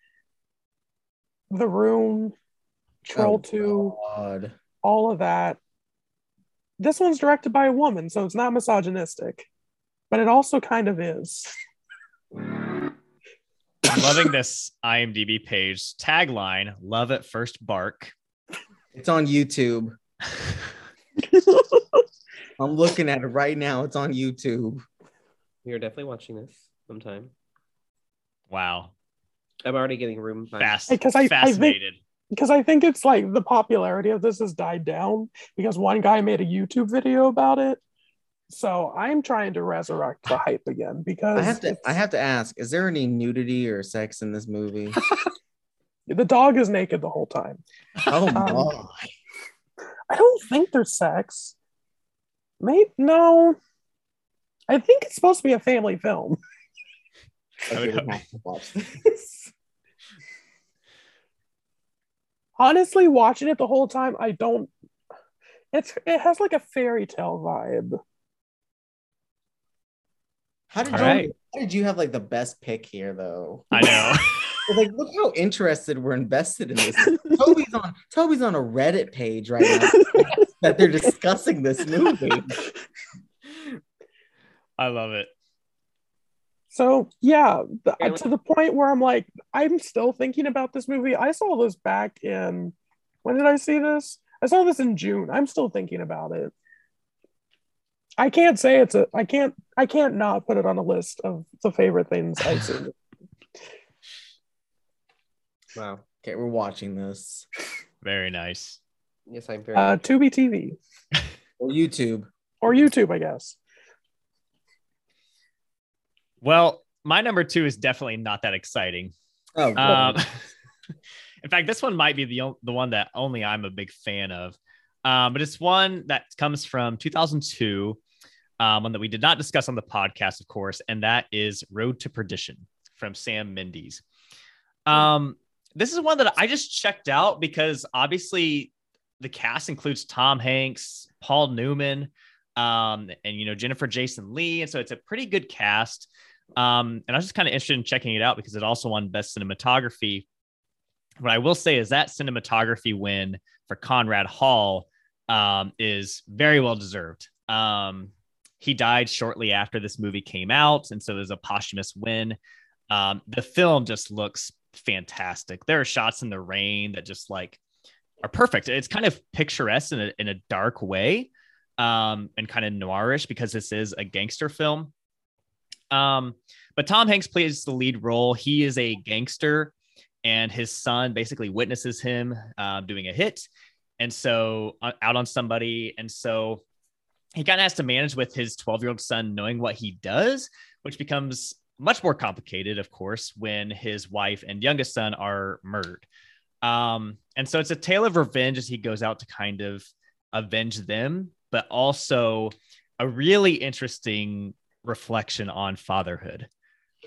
The Room, Troll Oh, 2, God. all of that, this one's directed by a woman, so it's not misogynistic, but it also kind of is. I'm loving this IMDb page tagline: "Love at first bark." It's on YouTube. I'm looking at it right now. It's on YouTube. We are definitely watching this sometime. Wow, I'm already getting room. time. fast, Because I- I think- fascinated. Because I think it's like the popularity of this has died down because one guy made a YouTube video about it. So I'm trying to resurrect the hype again because I have to. I have to ask: Is there any nudity or sex in this movie? the dog is naked the whole time. Oh Um, my! I don't think there's sex. Maybe no. I think it's supposed to be a family film. I would honestly watching it the whole time i don't it's it has like a fairy tale vibe. How did you right. how did you have like the best pick here though? I know. Like look how interested we're invested in this. Toby's on toby's on a reddit page right now that they're discussing this movie. I love it. So yeah, the, Yeah, to the point where I'm like, I'm still thinking about this movie. I saw this back in when did I see this? I saw this in June. I'm still thinking about it. I can't say it's a. I can't. I can't not put it on a list of the favorite things I've seen. Wow. Okay, we're watching this. Very nice. Yes, I'm very. Uh, Tubi TV Or YouTube. or YouTube, I guess. Well, my number two is definitely not that exciting. Oh, Um, in fact, this one might be the the one that only I'm a big fan of. Um, but it's one that comes from 2002, um, one that we did not discuss on the podcast, of course, and that is Road to Perdition from Sam Mendes. Um, this is one that I just checked out because obviously the cast includes Tom Hanks, Paul Newman, um, and you know Jennifer Jason Lee, and so it's a pretty good cast. Um, and I was just kind of interested in checking it out because it also won Best Cinematography. What I will say is that cinematography win for Conrad Hall um, is very well deserved. Um, he died shortly after this movie came out, and so there's a posthumous win. Um, the film just looks fantastic. There are shots in the rain that just like are perfect. It's kind of picturesque in a, in a dark way um, and kind of noirish because this is a gangster film. Um, but Tom Hanks plays the lead role. He is a gangster, and his son basically witnesses him uh, doing a hit, and so uh, out on somebody, and so he kind of has to manage with his 12 year old son knowing what he does, which becomes much more complicated, of course, when his wife and youngest son are murdered. Um, and so it's a tale of revenge as he goes out to kind of avenge them, but also a really interesting reflection on fatherhood.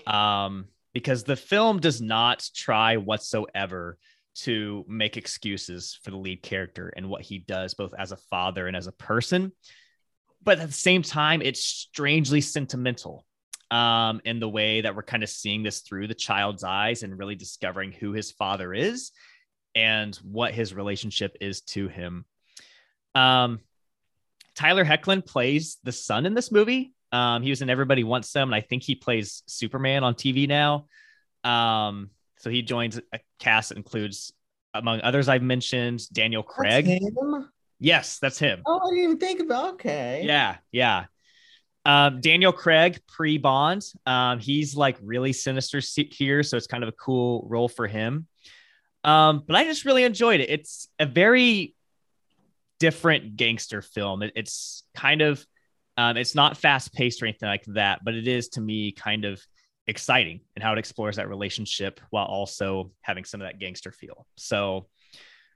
Um, because the film does not try whatsoever to make excuses for the lead character and what he does, both as a father and as a person. But at the same time, it's strangely sentimental um, in the way that we're kind of seeing this through the child's eyes and really discovering who his father is and what his relationship is to him. Um, Tyler Hoechlin plays the son in this movie. Um, he was in Everybody Wants Some, and I think he plays Superman on TV now. Um, so he joins a cast that includes, among others I've mentioned, Daniel Craig. That's? Yes, that's him. Oh, I didn't even think about. Okay. Yeah, yeah. Um, Daniel Craig pre Bond. Um, he's like really sinister here, so it's kind of a cool role for him. Um, but I just really enjoyed it. It's a very different gangster film. It, it's kind of, um, it's not fast paced or anything like that, but it is to me kind of exciting and how it explores that relationship while also having some of that gangster feel. So,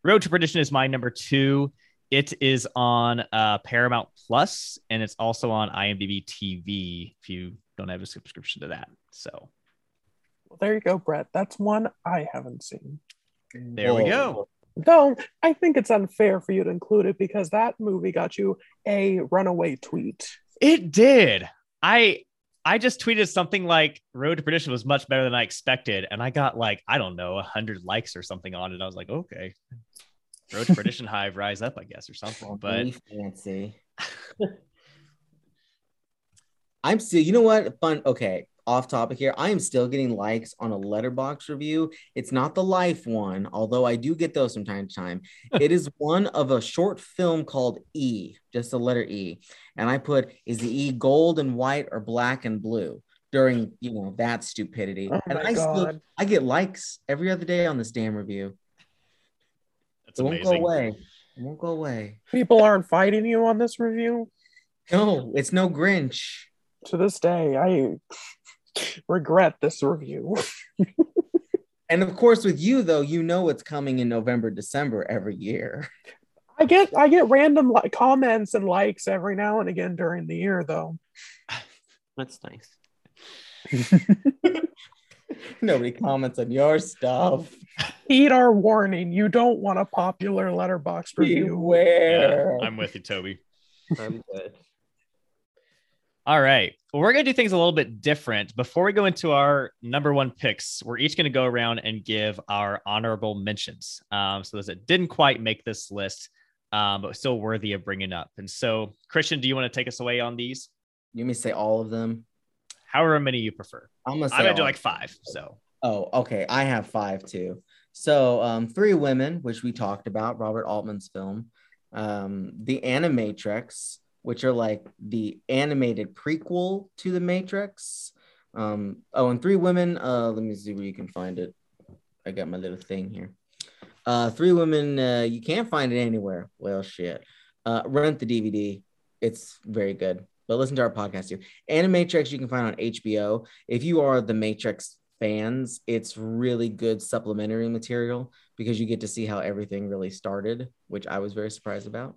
Road to Perdition is my number two. It is on uh, Paramount Plus, and it's also on IMDb TV if you don't have a subscription to that. So Well, there you go, Brett. That's one I haven't seen. there we go. Though I think it's unfair for you to include it because that movie got you a runaway tweet. It did. I I just tweeted something like Road to Perdition was much better than I expected, and I got like I don't know hundred likes or something on it. I was like, okay, Road to Perdition Hive rise up, I guess, or something. But fancy. I'm still, you know what? Fun. Okay, off topic here. I am still getting likes on a Letterboxd review. It's not the life one, although I do get those from time to time. it is one of a short film called E, just the letter E. And I put, is the E gold and white or black and blue? During you know that stupidity, Oh and I still I get likes every other day on this damn review. that's It won't go away. It won't go away. People aren't fighting you on this review. No, it's no Grinch. To this day, I regret this review. And of course, with you though, you know it's coming in November, December every year. I get I get random li- comments and likes every now and again during the year, though. That's nice. Nobody comments on your stuff. Heed our warning: you don't want a popular Letterboxd review. Beware. Yeah, I'm with you, Toby. I'm good. All right. Well, we're going to do things a little bit different. Before we go into our number one picks, we're each going to go around and give our honorable mentions. Um, so those that didn't quite make this list, um, but still worthy of bringing up. And so, Christian, do you want to take us away on these? You may say all of them. However many you prefer. I'm gonna say I'm going to do like five. So, Oh, okay. I have five too. So, um, Three Women, which we talked about, Robert Altman's film, um, The Animatrix, which are like the animated prequel to The Matrix. Um, oh, and Three Women, uh, let me see where you can find it. I got my little thing here. Uh, Three Women, uh, you can't find it anywhere. Well, shit. Uh, rent the DVD. It's very good. But listen to our podcast too. Animatrix you can find on HBO. If you are the Matrix fans, it's really good supplementary material because you get to see how everything really started, which I was very surprised about.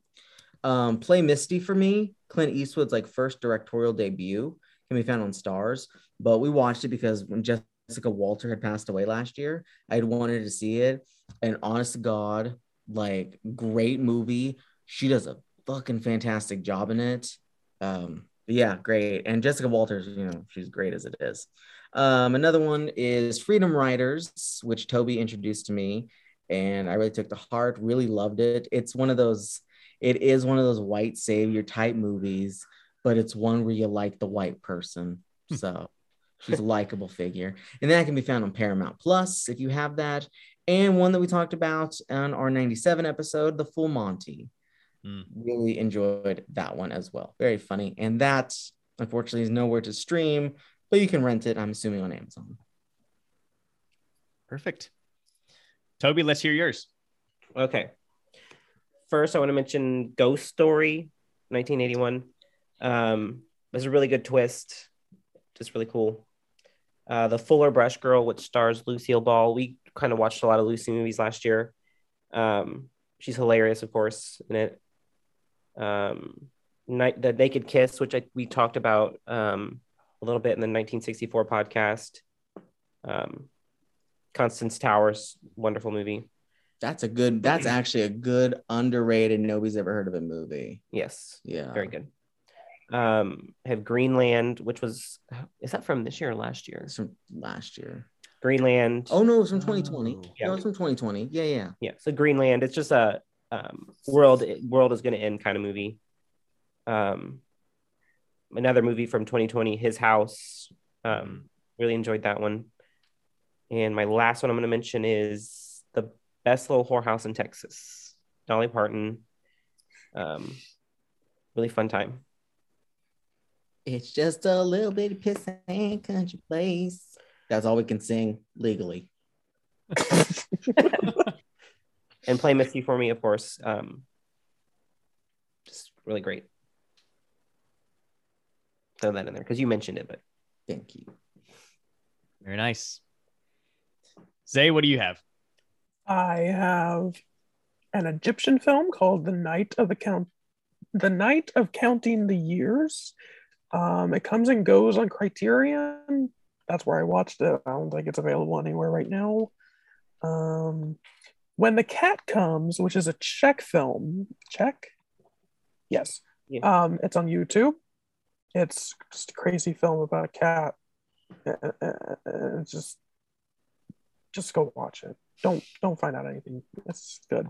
Um, Play Misty for me, Clint Eastwood's like first directorial debut can be found on Starz, but we watched it because when Jessica Walter had passed away last year, I had wanted to see it, and honest to God, like great movie. She does a fucking fantastic job in it. Um, yeah, great. And Jessica Walters, you know, she's great as it is. Um, another one is Freedom Riders, which Toby introduced to me, and I really took to heart. Really loved it. It's one of those. It is one of those white savior type movies, but it's one where you like the white person. So she's a likable figure, and that can be found on Paramount Plus if you have that. And one that we talked about on our 97 episode, The Full Monty. Mm. Really enjoyed that one as well. Very funny. And that, unfortunately, is nowhere to stream, but you can rent it, I'm assuming, on Amazon. perfect. Toby, let's hear yours. Okay. First, I want to mention Ghost Story, 1981. Um, there's a really good twist, just really cool. Uh, the Fuller Brush Girl, which stars Lucille Ball. We kind of watched a lot of Lucy movies last year. Um, she's hilarious, of course, in it. Um, Night, the Naked Kiss, which I, we talked about um, a little bit in the 1964 podcast. Um, Constance Towers, wonderful movie. That's a good, that's actually a good, underrated, nobody's ever heard of a movie. Yes, Yeah. very good. Um, have Greenland, which was is that from this year or last year? It's from last year. Greenland. Oh, no, it's from 2020. Oh. Yeah. No, it's from 2020. Yeah, yeah. yeah. So Greenland. It's just a um, world world is going to end kind of movie. Um, another movie from 2020, His House. Um, really enjoyed that one. And my last one I'm going to mention is the best little whorehouse in Texas. Dolly Parton. Um, really fun time. It's just a little bitty pissant country place. That's all we can sing legally. and play Misty for me, of course. Um, just really great. Throw that in there because you mentioned it, but Thank you. Very nice. Zay, what do you have? I have an Egyptian film called The Night of the Count The Night of Counting the Years. Um, it comes and goes on Criterion. That's where I watched it. I don't think it's available anywhere right now. Um, when the Cat Comes, which is a Czech film. Czech? Yes. Yeah. Um, it's on YouTube. It's just a crazy film about a cat. Uh, uh, uh, It's just just go watch it. Don't don't find out anything. It's good.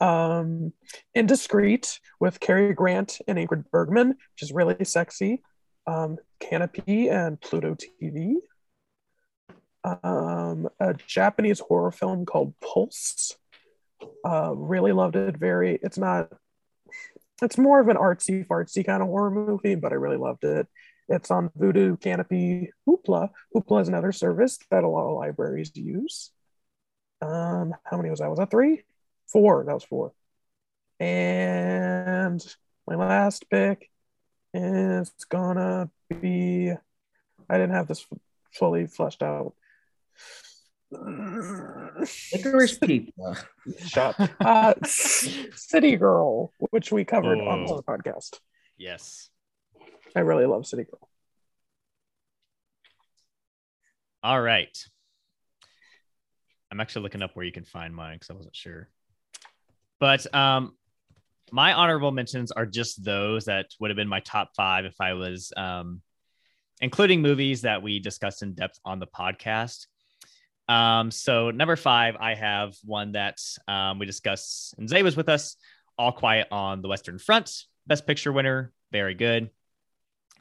Um, Indiscreet with Cary Grant and Ingrid Bergman, which is really sexy. Um, Kanopy and Pluto TV. Um, a Japanese horror film called Pulse. Uh, really loved it. Very. It's not. It's more of an artsy fartsy kind of horror movie, but I really loved it. It's on Vudu, Kanopy, Hoopla. Hoopla is another service that a lot of libraries use. Um, how many was that? Was that three? Four. That was four. And my last pick is gonna be. I didn't have this fully fleshed out. Licorice Pizza. Shut. Uh, City Girl, which we covered on Oh. the podcast. Yes. I really love City Girl. All right. I'm actually looking up where you can find mine because I wasn't sure. But um, my honorable mentions are just those that would have been my top five if I was um, including movies that we discussed in depth on the podcast. Um, so number five, I have one that um, we discussed, and Zay was with us. All Quiet on the Western Front, Best Picture winner, very good.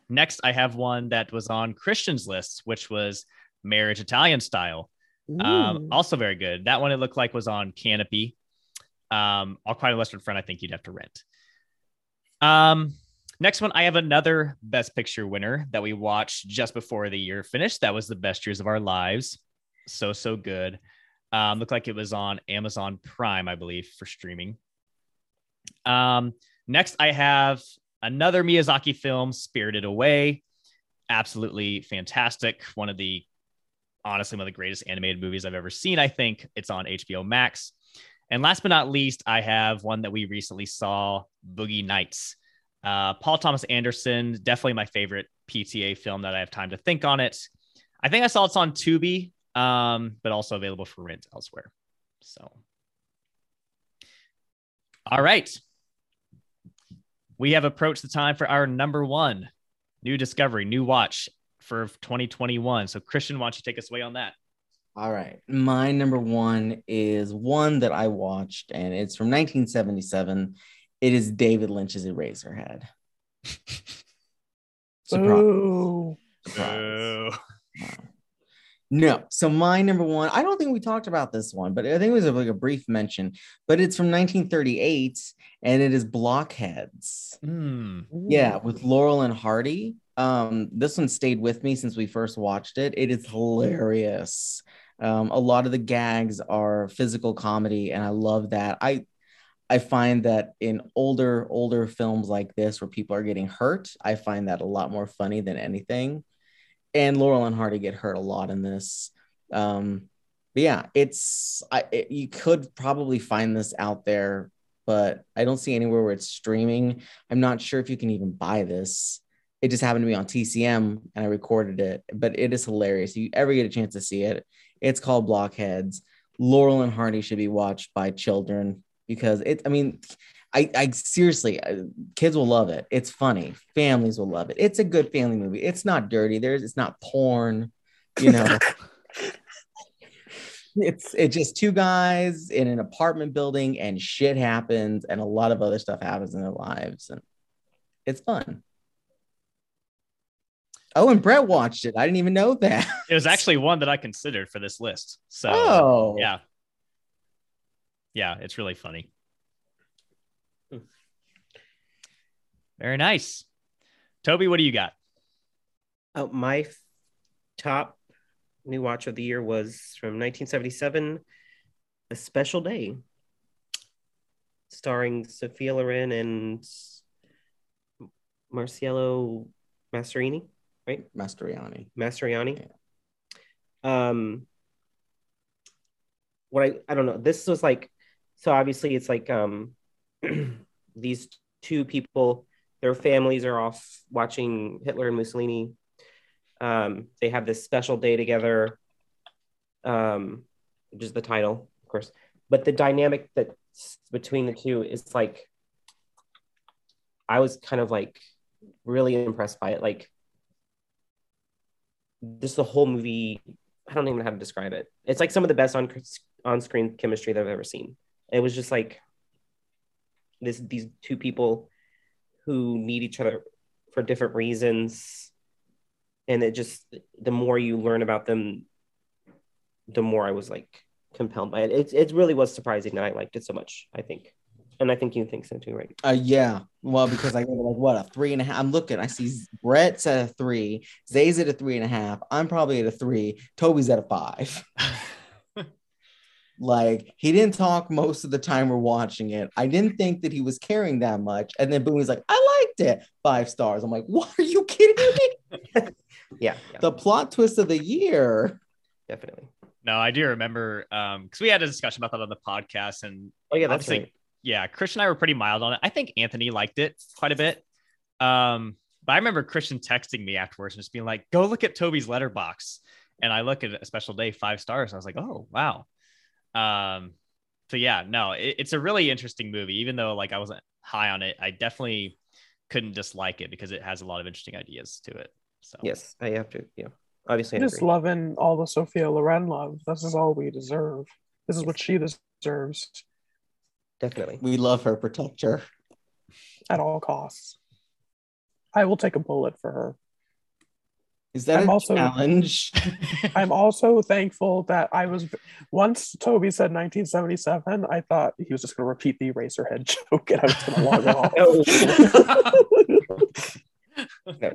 Next, I have one that was on Christian's list, which was Marriage Italian Style. Um, also very good. That one it looked like was on Kanopy. Um, All Quiet on the Western Front, I think you'd have to rent. Um, next one, I have another Best Picture winner that we watched just before the year finished. That was the Best Years of Our Lives. So so good. Um, looked like it was on Amazon Prime, I believe, for streaming. Um, next, I have another Miyazaki film, Spirited Away. Absolutely fantastic. One of the honestly one of the greatest animated movies I've ever seen. I think it's on HBO Max. And last but not least, I have one that we recently saw, Boogie Nights. Uh, Paul Thomas Anderson, definitely my favorite PTA film that I have time to think on it. I think I saw it's on Tubi, um, but also available for rent elsewhere. So, all right. We have approached the time for our number one new discovery, new watch for 2021. So, Christian, why don't you take us away on that? All right. My number one is one that I watched, and it's from 1977. It is David Lynch's Eraserhead. Surprise. Ooh. Surprise. No. So my number one, I don't think we talked about this one, but I think it was like a brief mention. But it's from 1938, and it is Blockheads. Hmm. Yeah, with Laurel and Hardy. Um, this one stayed with me since we first watched it. It is hilarious. Um, a lot of the gags are physical comedy, and I love that. I I find that in older older films like this, where people are getting hurt, I find that a lot more funny than anything. And Laurel and Hardy get hurt a lot in this. Um, but yeah, it's I it, you could probably find this out there, but I don't see anywhere where it's streaming. I'm not sure if you can even buy this. It just happened to be on TCM and I recorded it, but it is hilarious. If you ever get a chance to see it, it's called Blockheads. Laurel and Hardy should be watched by children because it, I mean, I, I seriously, uh, kids will love it. It's funny. Families will love it. It's a good family movie. It's not dirty. There's, it's not porn, you know. it's it's just two guys in an apartment building and shit happens and a lot of other stuff happens in their lives and it's fun. Oh, and Brett watched it. I didn't even know that. It was actually one that I considered for this list. So, oh, yeah. Yeah, it's really funny. Very nice. Toby, what do you got? Oh, my f- top new watch of the year was from 1977, A Special Day, starring Sophia Loren and Marcello Mastroianni, right? Mastroianni. Mastroianni. Um, what I I don't know. This was like so obviously it's like um these two people, their families are off watching Hitler and Mussolini. Um, they have this special day together, um, which is the title, of course. But the dynamic that's between the two is like I was kind of like really impressed by it. Like just the whole movie. I don't even know how to describe it. It's like some of the best on on screen chemistry that I've ever seen. It was just like this these two people who need each other for different reasons, and it just the more you learn about them, the more I was like compelled by it. It it really was surprising that I liked it so much. I think, and I think you think so too, right? Uh, yeah. Well, because I go like what a three and a half. I'm looking. I see Brett's at a three. Zay's at a three and a half. I'm probably at a three. Toby's at a five. Like he didn't talk most of the time we're watching it. I didn't think that he was caring that much. And then boom, he's like, I liked it. Five stars. I'm like, what are you kidding me? Yeah, yeah, the plot twist of the year. definitely. No, I do remember um because we had a discussion about that on the podcast, and Oh yeah, that's right. yeah, Christian and I were pretty mild on it. I think Anthony liked it quite a bit. Um, but I remember Christian texting me afterwards and just being like, "Go look at Toby's Letterboxd," and I look at a special day five stars. And I was like, "Oh wow." Um, so yeah, no, it, it's a really interesting movie. Even though like I wasn't high on it. I definitely couldn't dislike it because it has a lot of interesting ideas to it. So Yes, I have to. Yeah, obviously. I just agree. loving all the Sophia Loren love. This is all we deserve. This is what she deserves Definitely. We love her, protect her. at all costs. I will take a bullet for her. Is that I'm a also- challenge? I'm also thankful that I was once Toby said 1977. I thought he was just going to repeat the Eraserhead joke, and I was going to log off. Oh. No.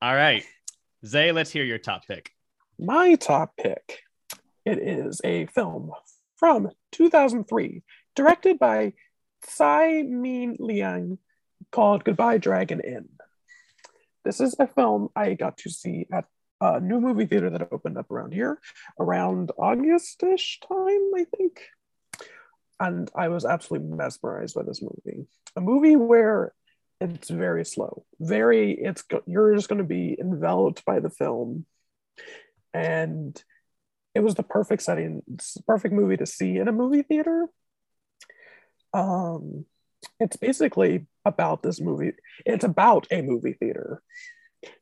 all right, Zay, let's hear your top pick. My top pick. It is a film from 2003, directed by Tsai Ming-liang, called Goodbye Dragon Inn. This is a film I got to see at a new movie theater that opened up around here around August-ish time, I think. And I was absolutely mesmerized by this movie. A movie where it's very slow, very it's you're just going to be enveloped by the film, and it was the perfect setting, perfect movie to see in a movie theater. Um, it's basically about this movie. It's about a movie theater,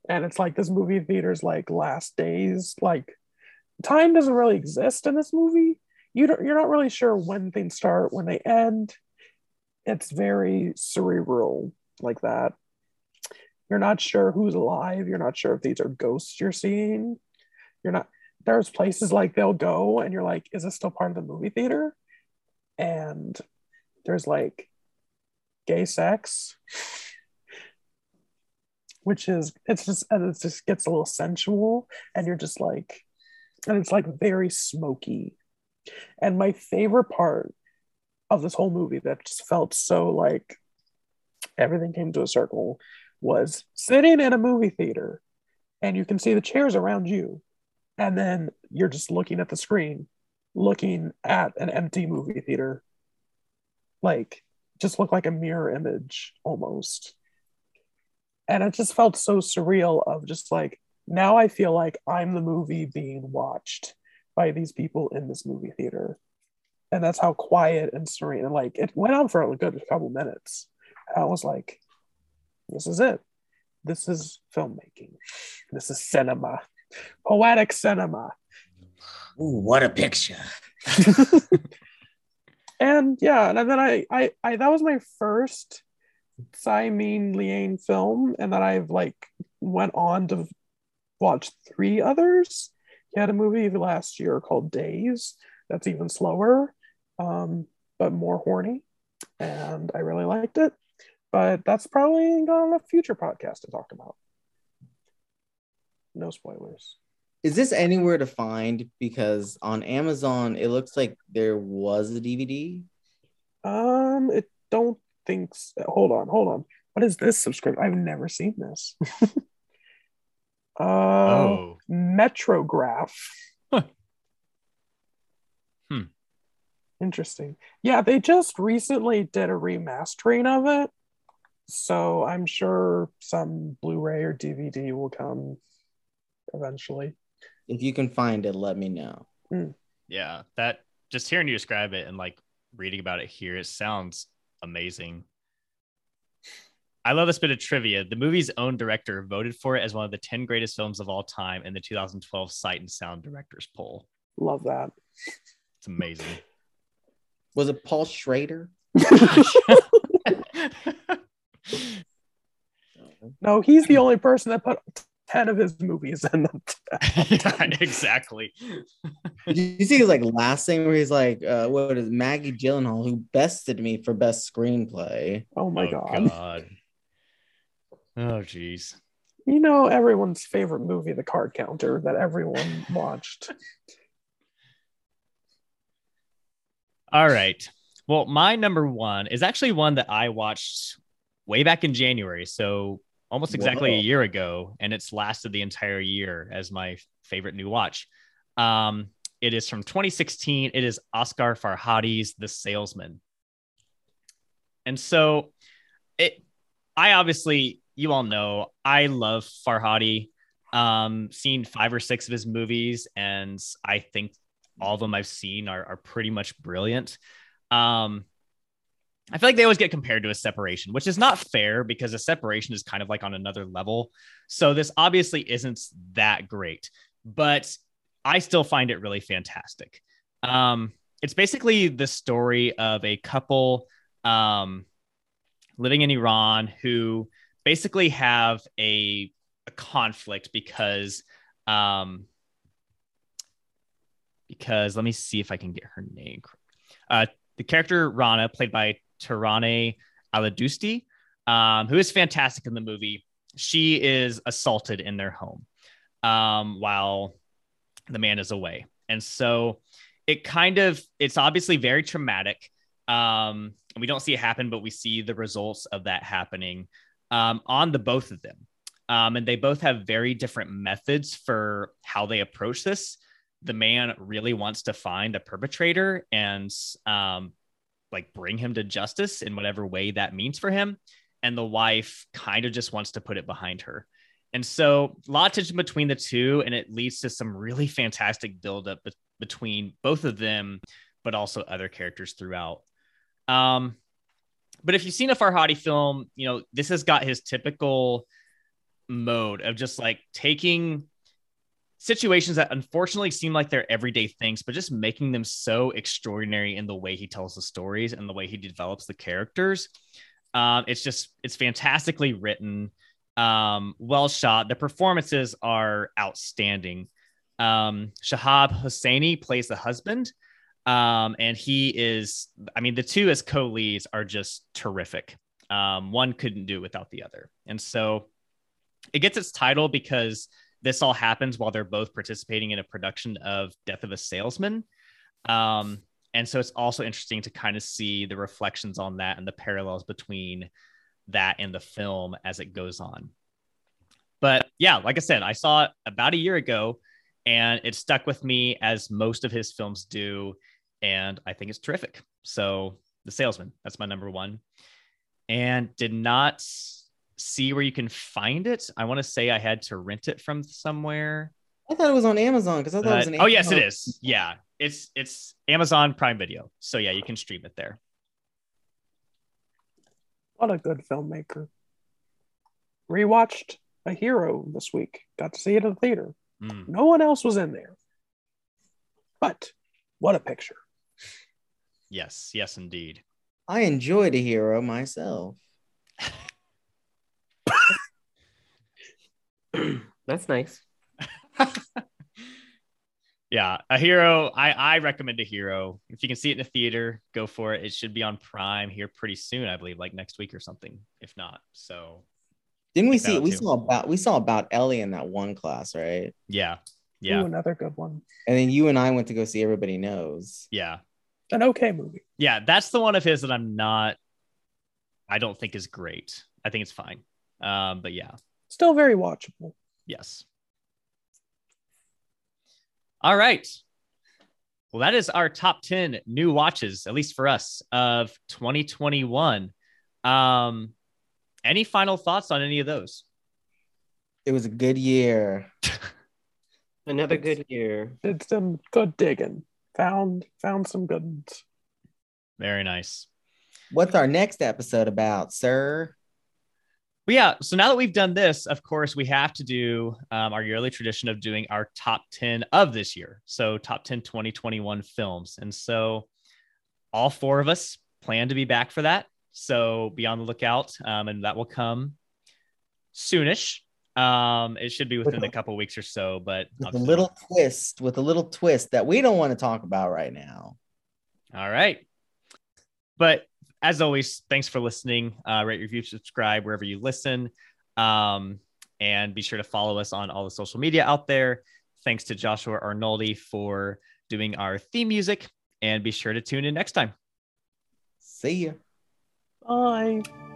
and it's like this movie theater's like last days. Like time doesn't really exist in this movie. You don't. You're not really sure when things start, when they end. It's very cerebral, like that. You're not sure who's alive. You're not sure if these are ghosts you're seeing. You're not. There's places like they'll go, and you're like, is this still part of the movie theater? And there's like gay sex which is it's just and it just gets a little sensual and you're just like and it's like very smoky. And my favorite part of this whole movie that just felt so like everything came to a circle was sitting in a movie theater and you can see the chairs around you and then you're just looking at the screen looking at an empty movie theater. Like just looked like a mirror image almost. And it just felt so surreal of just like now i feel like i'm the movie being watched by these people in this movie theater. And that's how quiet and serene and like it went on for a good couple minutes. And i was like this is it. This is filmmaking. This is cinema. Poetic cinema. Ooh, what a picture. and yeah, and then I, I, I that was my first Tsai Ming-liang film, and then I've like went on to watch three others. He had a movie last year called Days that's even slower, um, but more horny, and I really liked it. But that's probably on a future podcast to talk about. No spoilers. Is this anywhere to find? Because on Amazon, it looks like there was a DVD. Um, it don't think. So. Hold on, hold on. What is this subscription? I've never seen this. uh, Oh, Metrograph. Huh. Hmm. Interesting. Yeah, they just recently did a remastering of it. So I'm sure some Blu-ray or DVD will come eventually. If you can find it, let me know. Mm. yeah. That just hearing you describe it and like reading about it here, it sounds amazing. I love this bit of trivia. The movie's own director voted for it as one of the 10 greatest films of all time in the 2012 Sight and Sound Directors Poll. Love that. It's amazing. Was it Paul Schrader? No, he's the only person that put 10 of his movies in them. yeah, exactly. Did you see his like last thing where he's like, uh, what is Maggie Gyllenhaal who bested me for best screenplay? Oh my oh, god. God. Oh, jeez. You know everyone's favorite movie, The Card Counter, that everyone watched. All right. Well, my number one is actually one that I watched way back in January. So almost exactly Whoa. a year ago. And it's lasted the entire year as my favorite new watch. Um, it is from 2016. It is Asghar Farhadi's The Salesman. And so it I obviously you all know I love Farhadi. Um, seen five or six of his movies, and I think all of them I've seen are, are pretty much brilliant. Um, I feel like they always get compared to a separation, which is not fair because a separation is kind of like on another level. So this obviously isn't that great, but I still find it really fantastic. Um, it's basically the story of a couple um, living in Iran who basically have a, a conflict because um, because let me see if I can get her name. Uh, the character Rana, played by Taraneh Alidoosti, um, who is fantastic in the movie. She is assaulted in their home um, while the man is away, and so it kind of it's obviously very traumatic. Um, we don't see it happen, but we see the results of that happening um, on the both of them. Um, and they both have very different methods for how they approach this. The man really wants to find the perpetrator and um, like bring him to justice in whatever way that means for him. And the wife kind of just wants to put it behind her. And so a lot of tension between the two, and it leads to some really fantastic buildup be- between both of them, but also other characters throughout. Um, but if you've seen a Farhadi film, you know, this has got his typical mode of just like taking situations that unfortunately seem like they're everyday things, but just making them so extraordinary in the way he tells the stories and the way he develops the characters. Um, it's just it's fantastically written, um, well shot. The performances are outstanding. Um, Shahab Hosseini plays the husband, um, and he is. I mean, the two as co-leads are just terrific. Um, one couldn't do it without the other, and so it gets its title because this all happens while they're both participating in a production of Death of a Salesman. Um, and so it's also interesting to kind of see the reflections on that and the parallels between that and the film as it goes on. But yeah, like I said, I saw it about a year ago and it stuck with me as most of his films do. And I think it's terrific. So, The Salesman, that's my number one. And did not see where you can find it. I want to say I had to rent it from somewhere. I thought it was on Amazon because I thought it was an oh yes, it is. Yeah, it's it's Amazon Prime Video. So yeah, you can stream it there. What a good filmmaker. Rewatched A Hero this week. Got to see it in the theater. Mm, No one else was in there. But what a picture. yes, yes, indeed. I enjoyed a hero myself. That's nice. Yeah, a hero. I I recommend a hero. If you can see it in a theater, go for it. It should be on Prime here pretty soon, I believe, like next week or something. If not, so Didn't we see? out We too. saw about we saw about Elly in that one class, right? yeah, yeah, Ooh, another good one. And then you and I went to go see Everybody Knows. yeah, An okay movie. yeah. That's the one of his that I'm not. I don't think is great. I think it's fine. Um, but yeah, Still very watchable. Yes. All right. Well, that is our top 10 new watches, at least for us, of 2021. Um, any final thoughts on any of those? It was a good year. Another good year. Did some good digging. Found found some good ones. Very nice. What's our next episode about, sir? But yeah, so now that we've done this, of course, we have to do um, our yearly tradition of doing our top 10 of this year. So, top 10 2021 films. And so, all four of us plan to be back for that. So, be on the lookout, um, and that will come soonish. Um, it should be within a couple weeks or so, but With a little twist, with a little twist that we don't want to talk about right now. All right. But as always, thanks for listening. Uh, rate, review, subscribe wherever you listen. Um, and be sure to follow us on all the social media out there. Thanks to Joshua Arnoldi for doing our theme music. And be sure to tune in next time. See ya. Bye.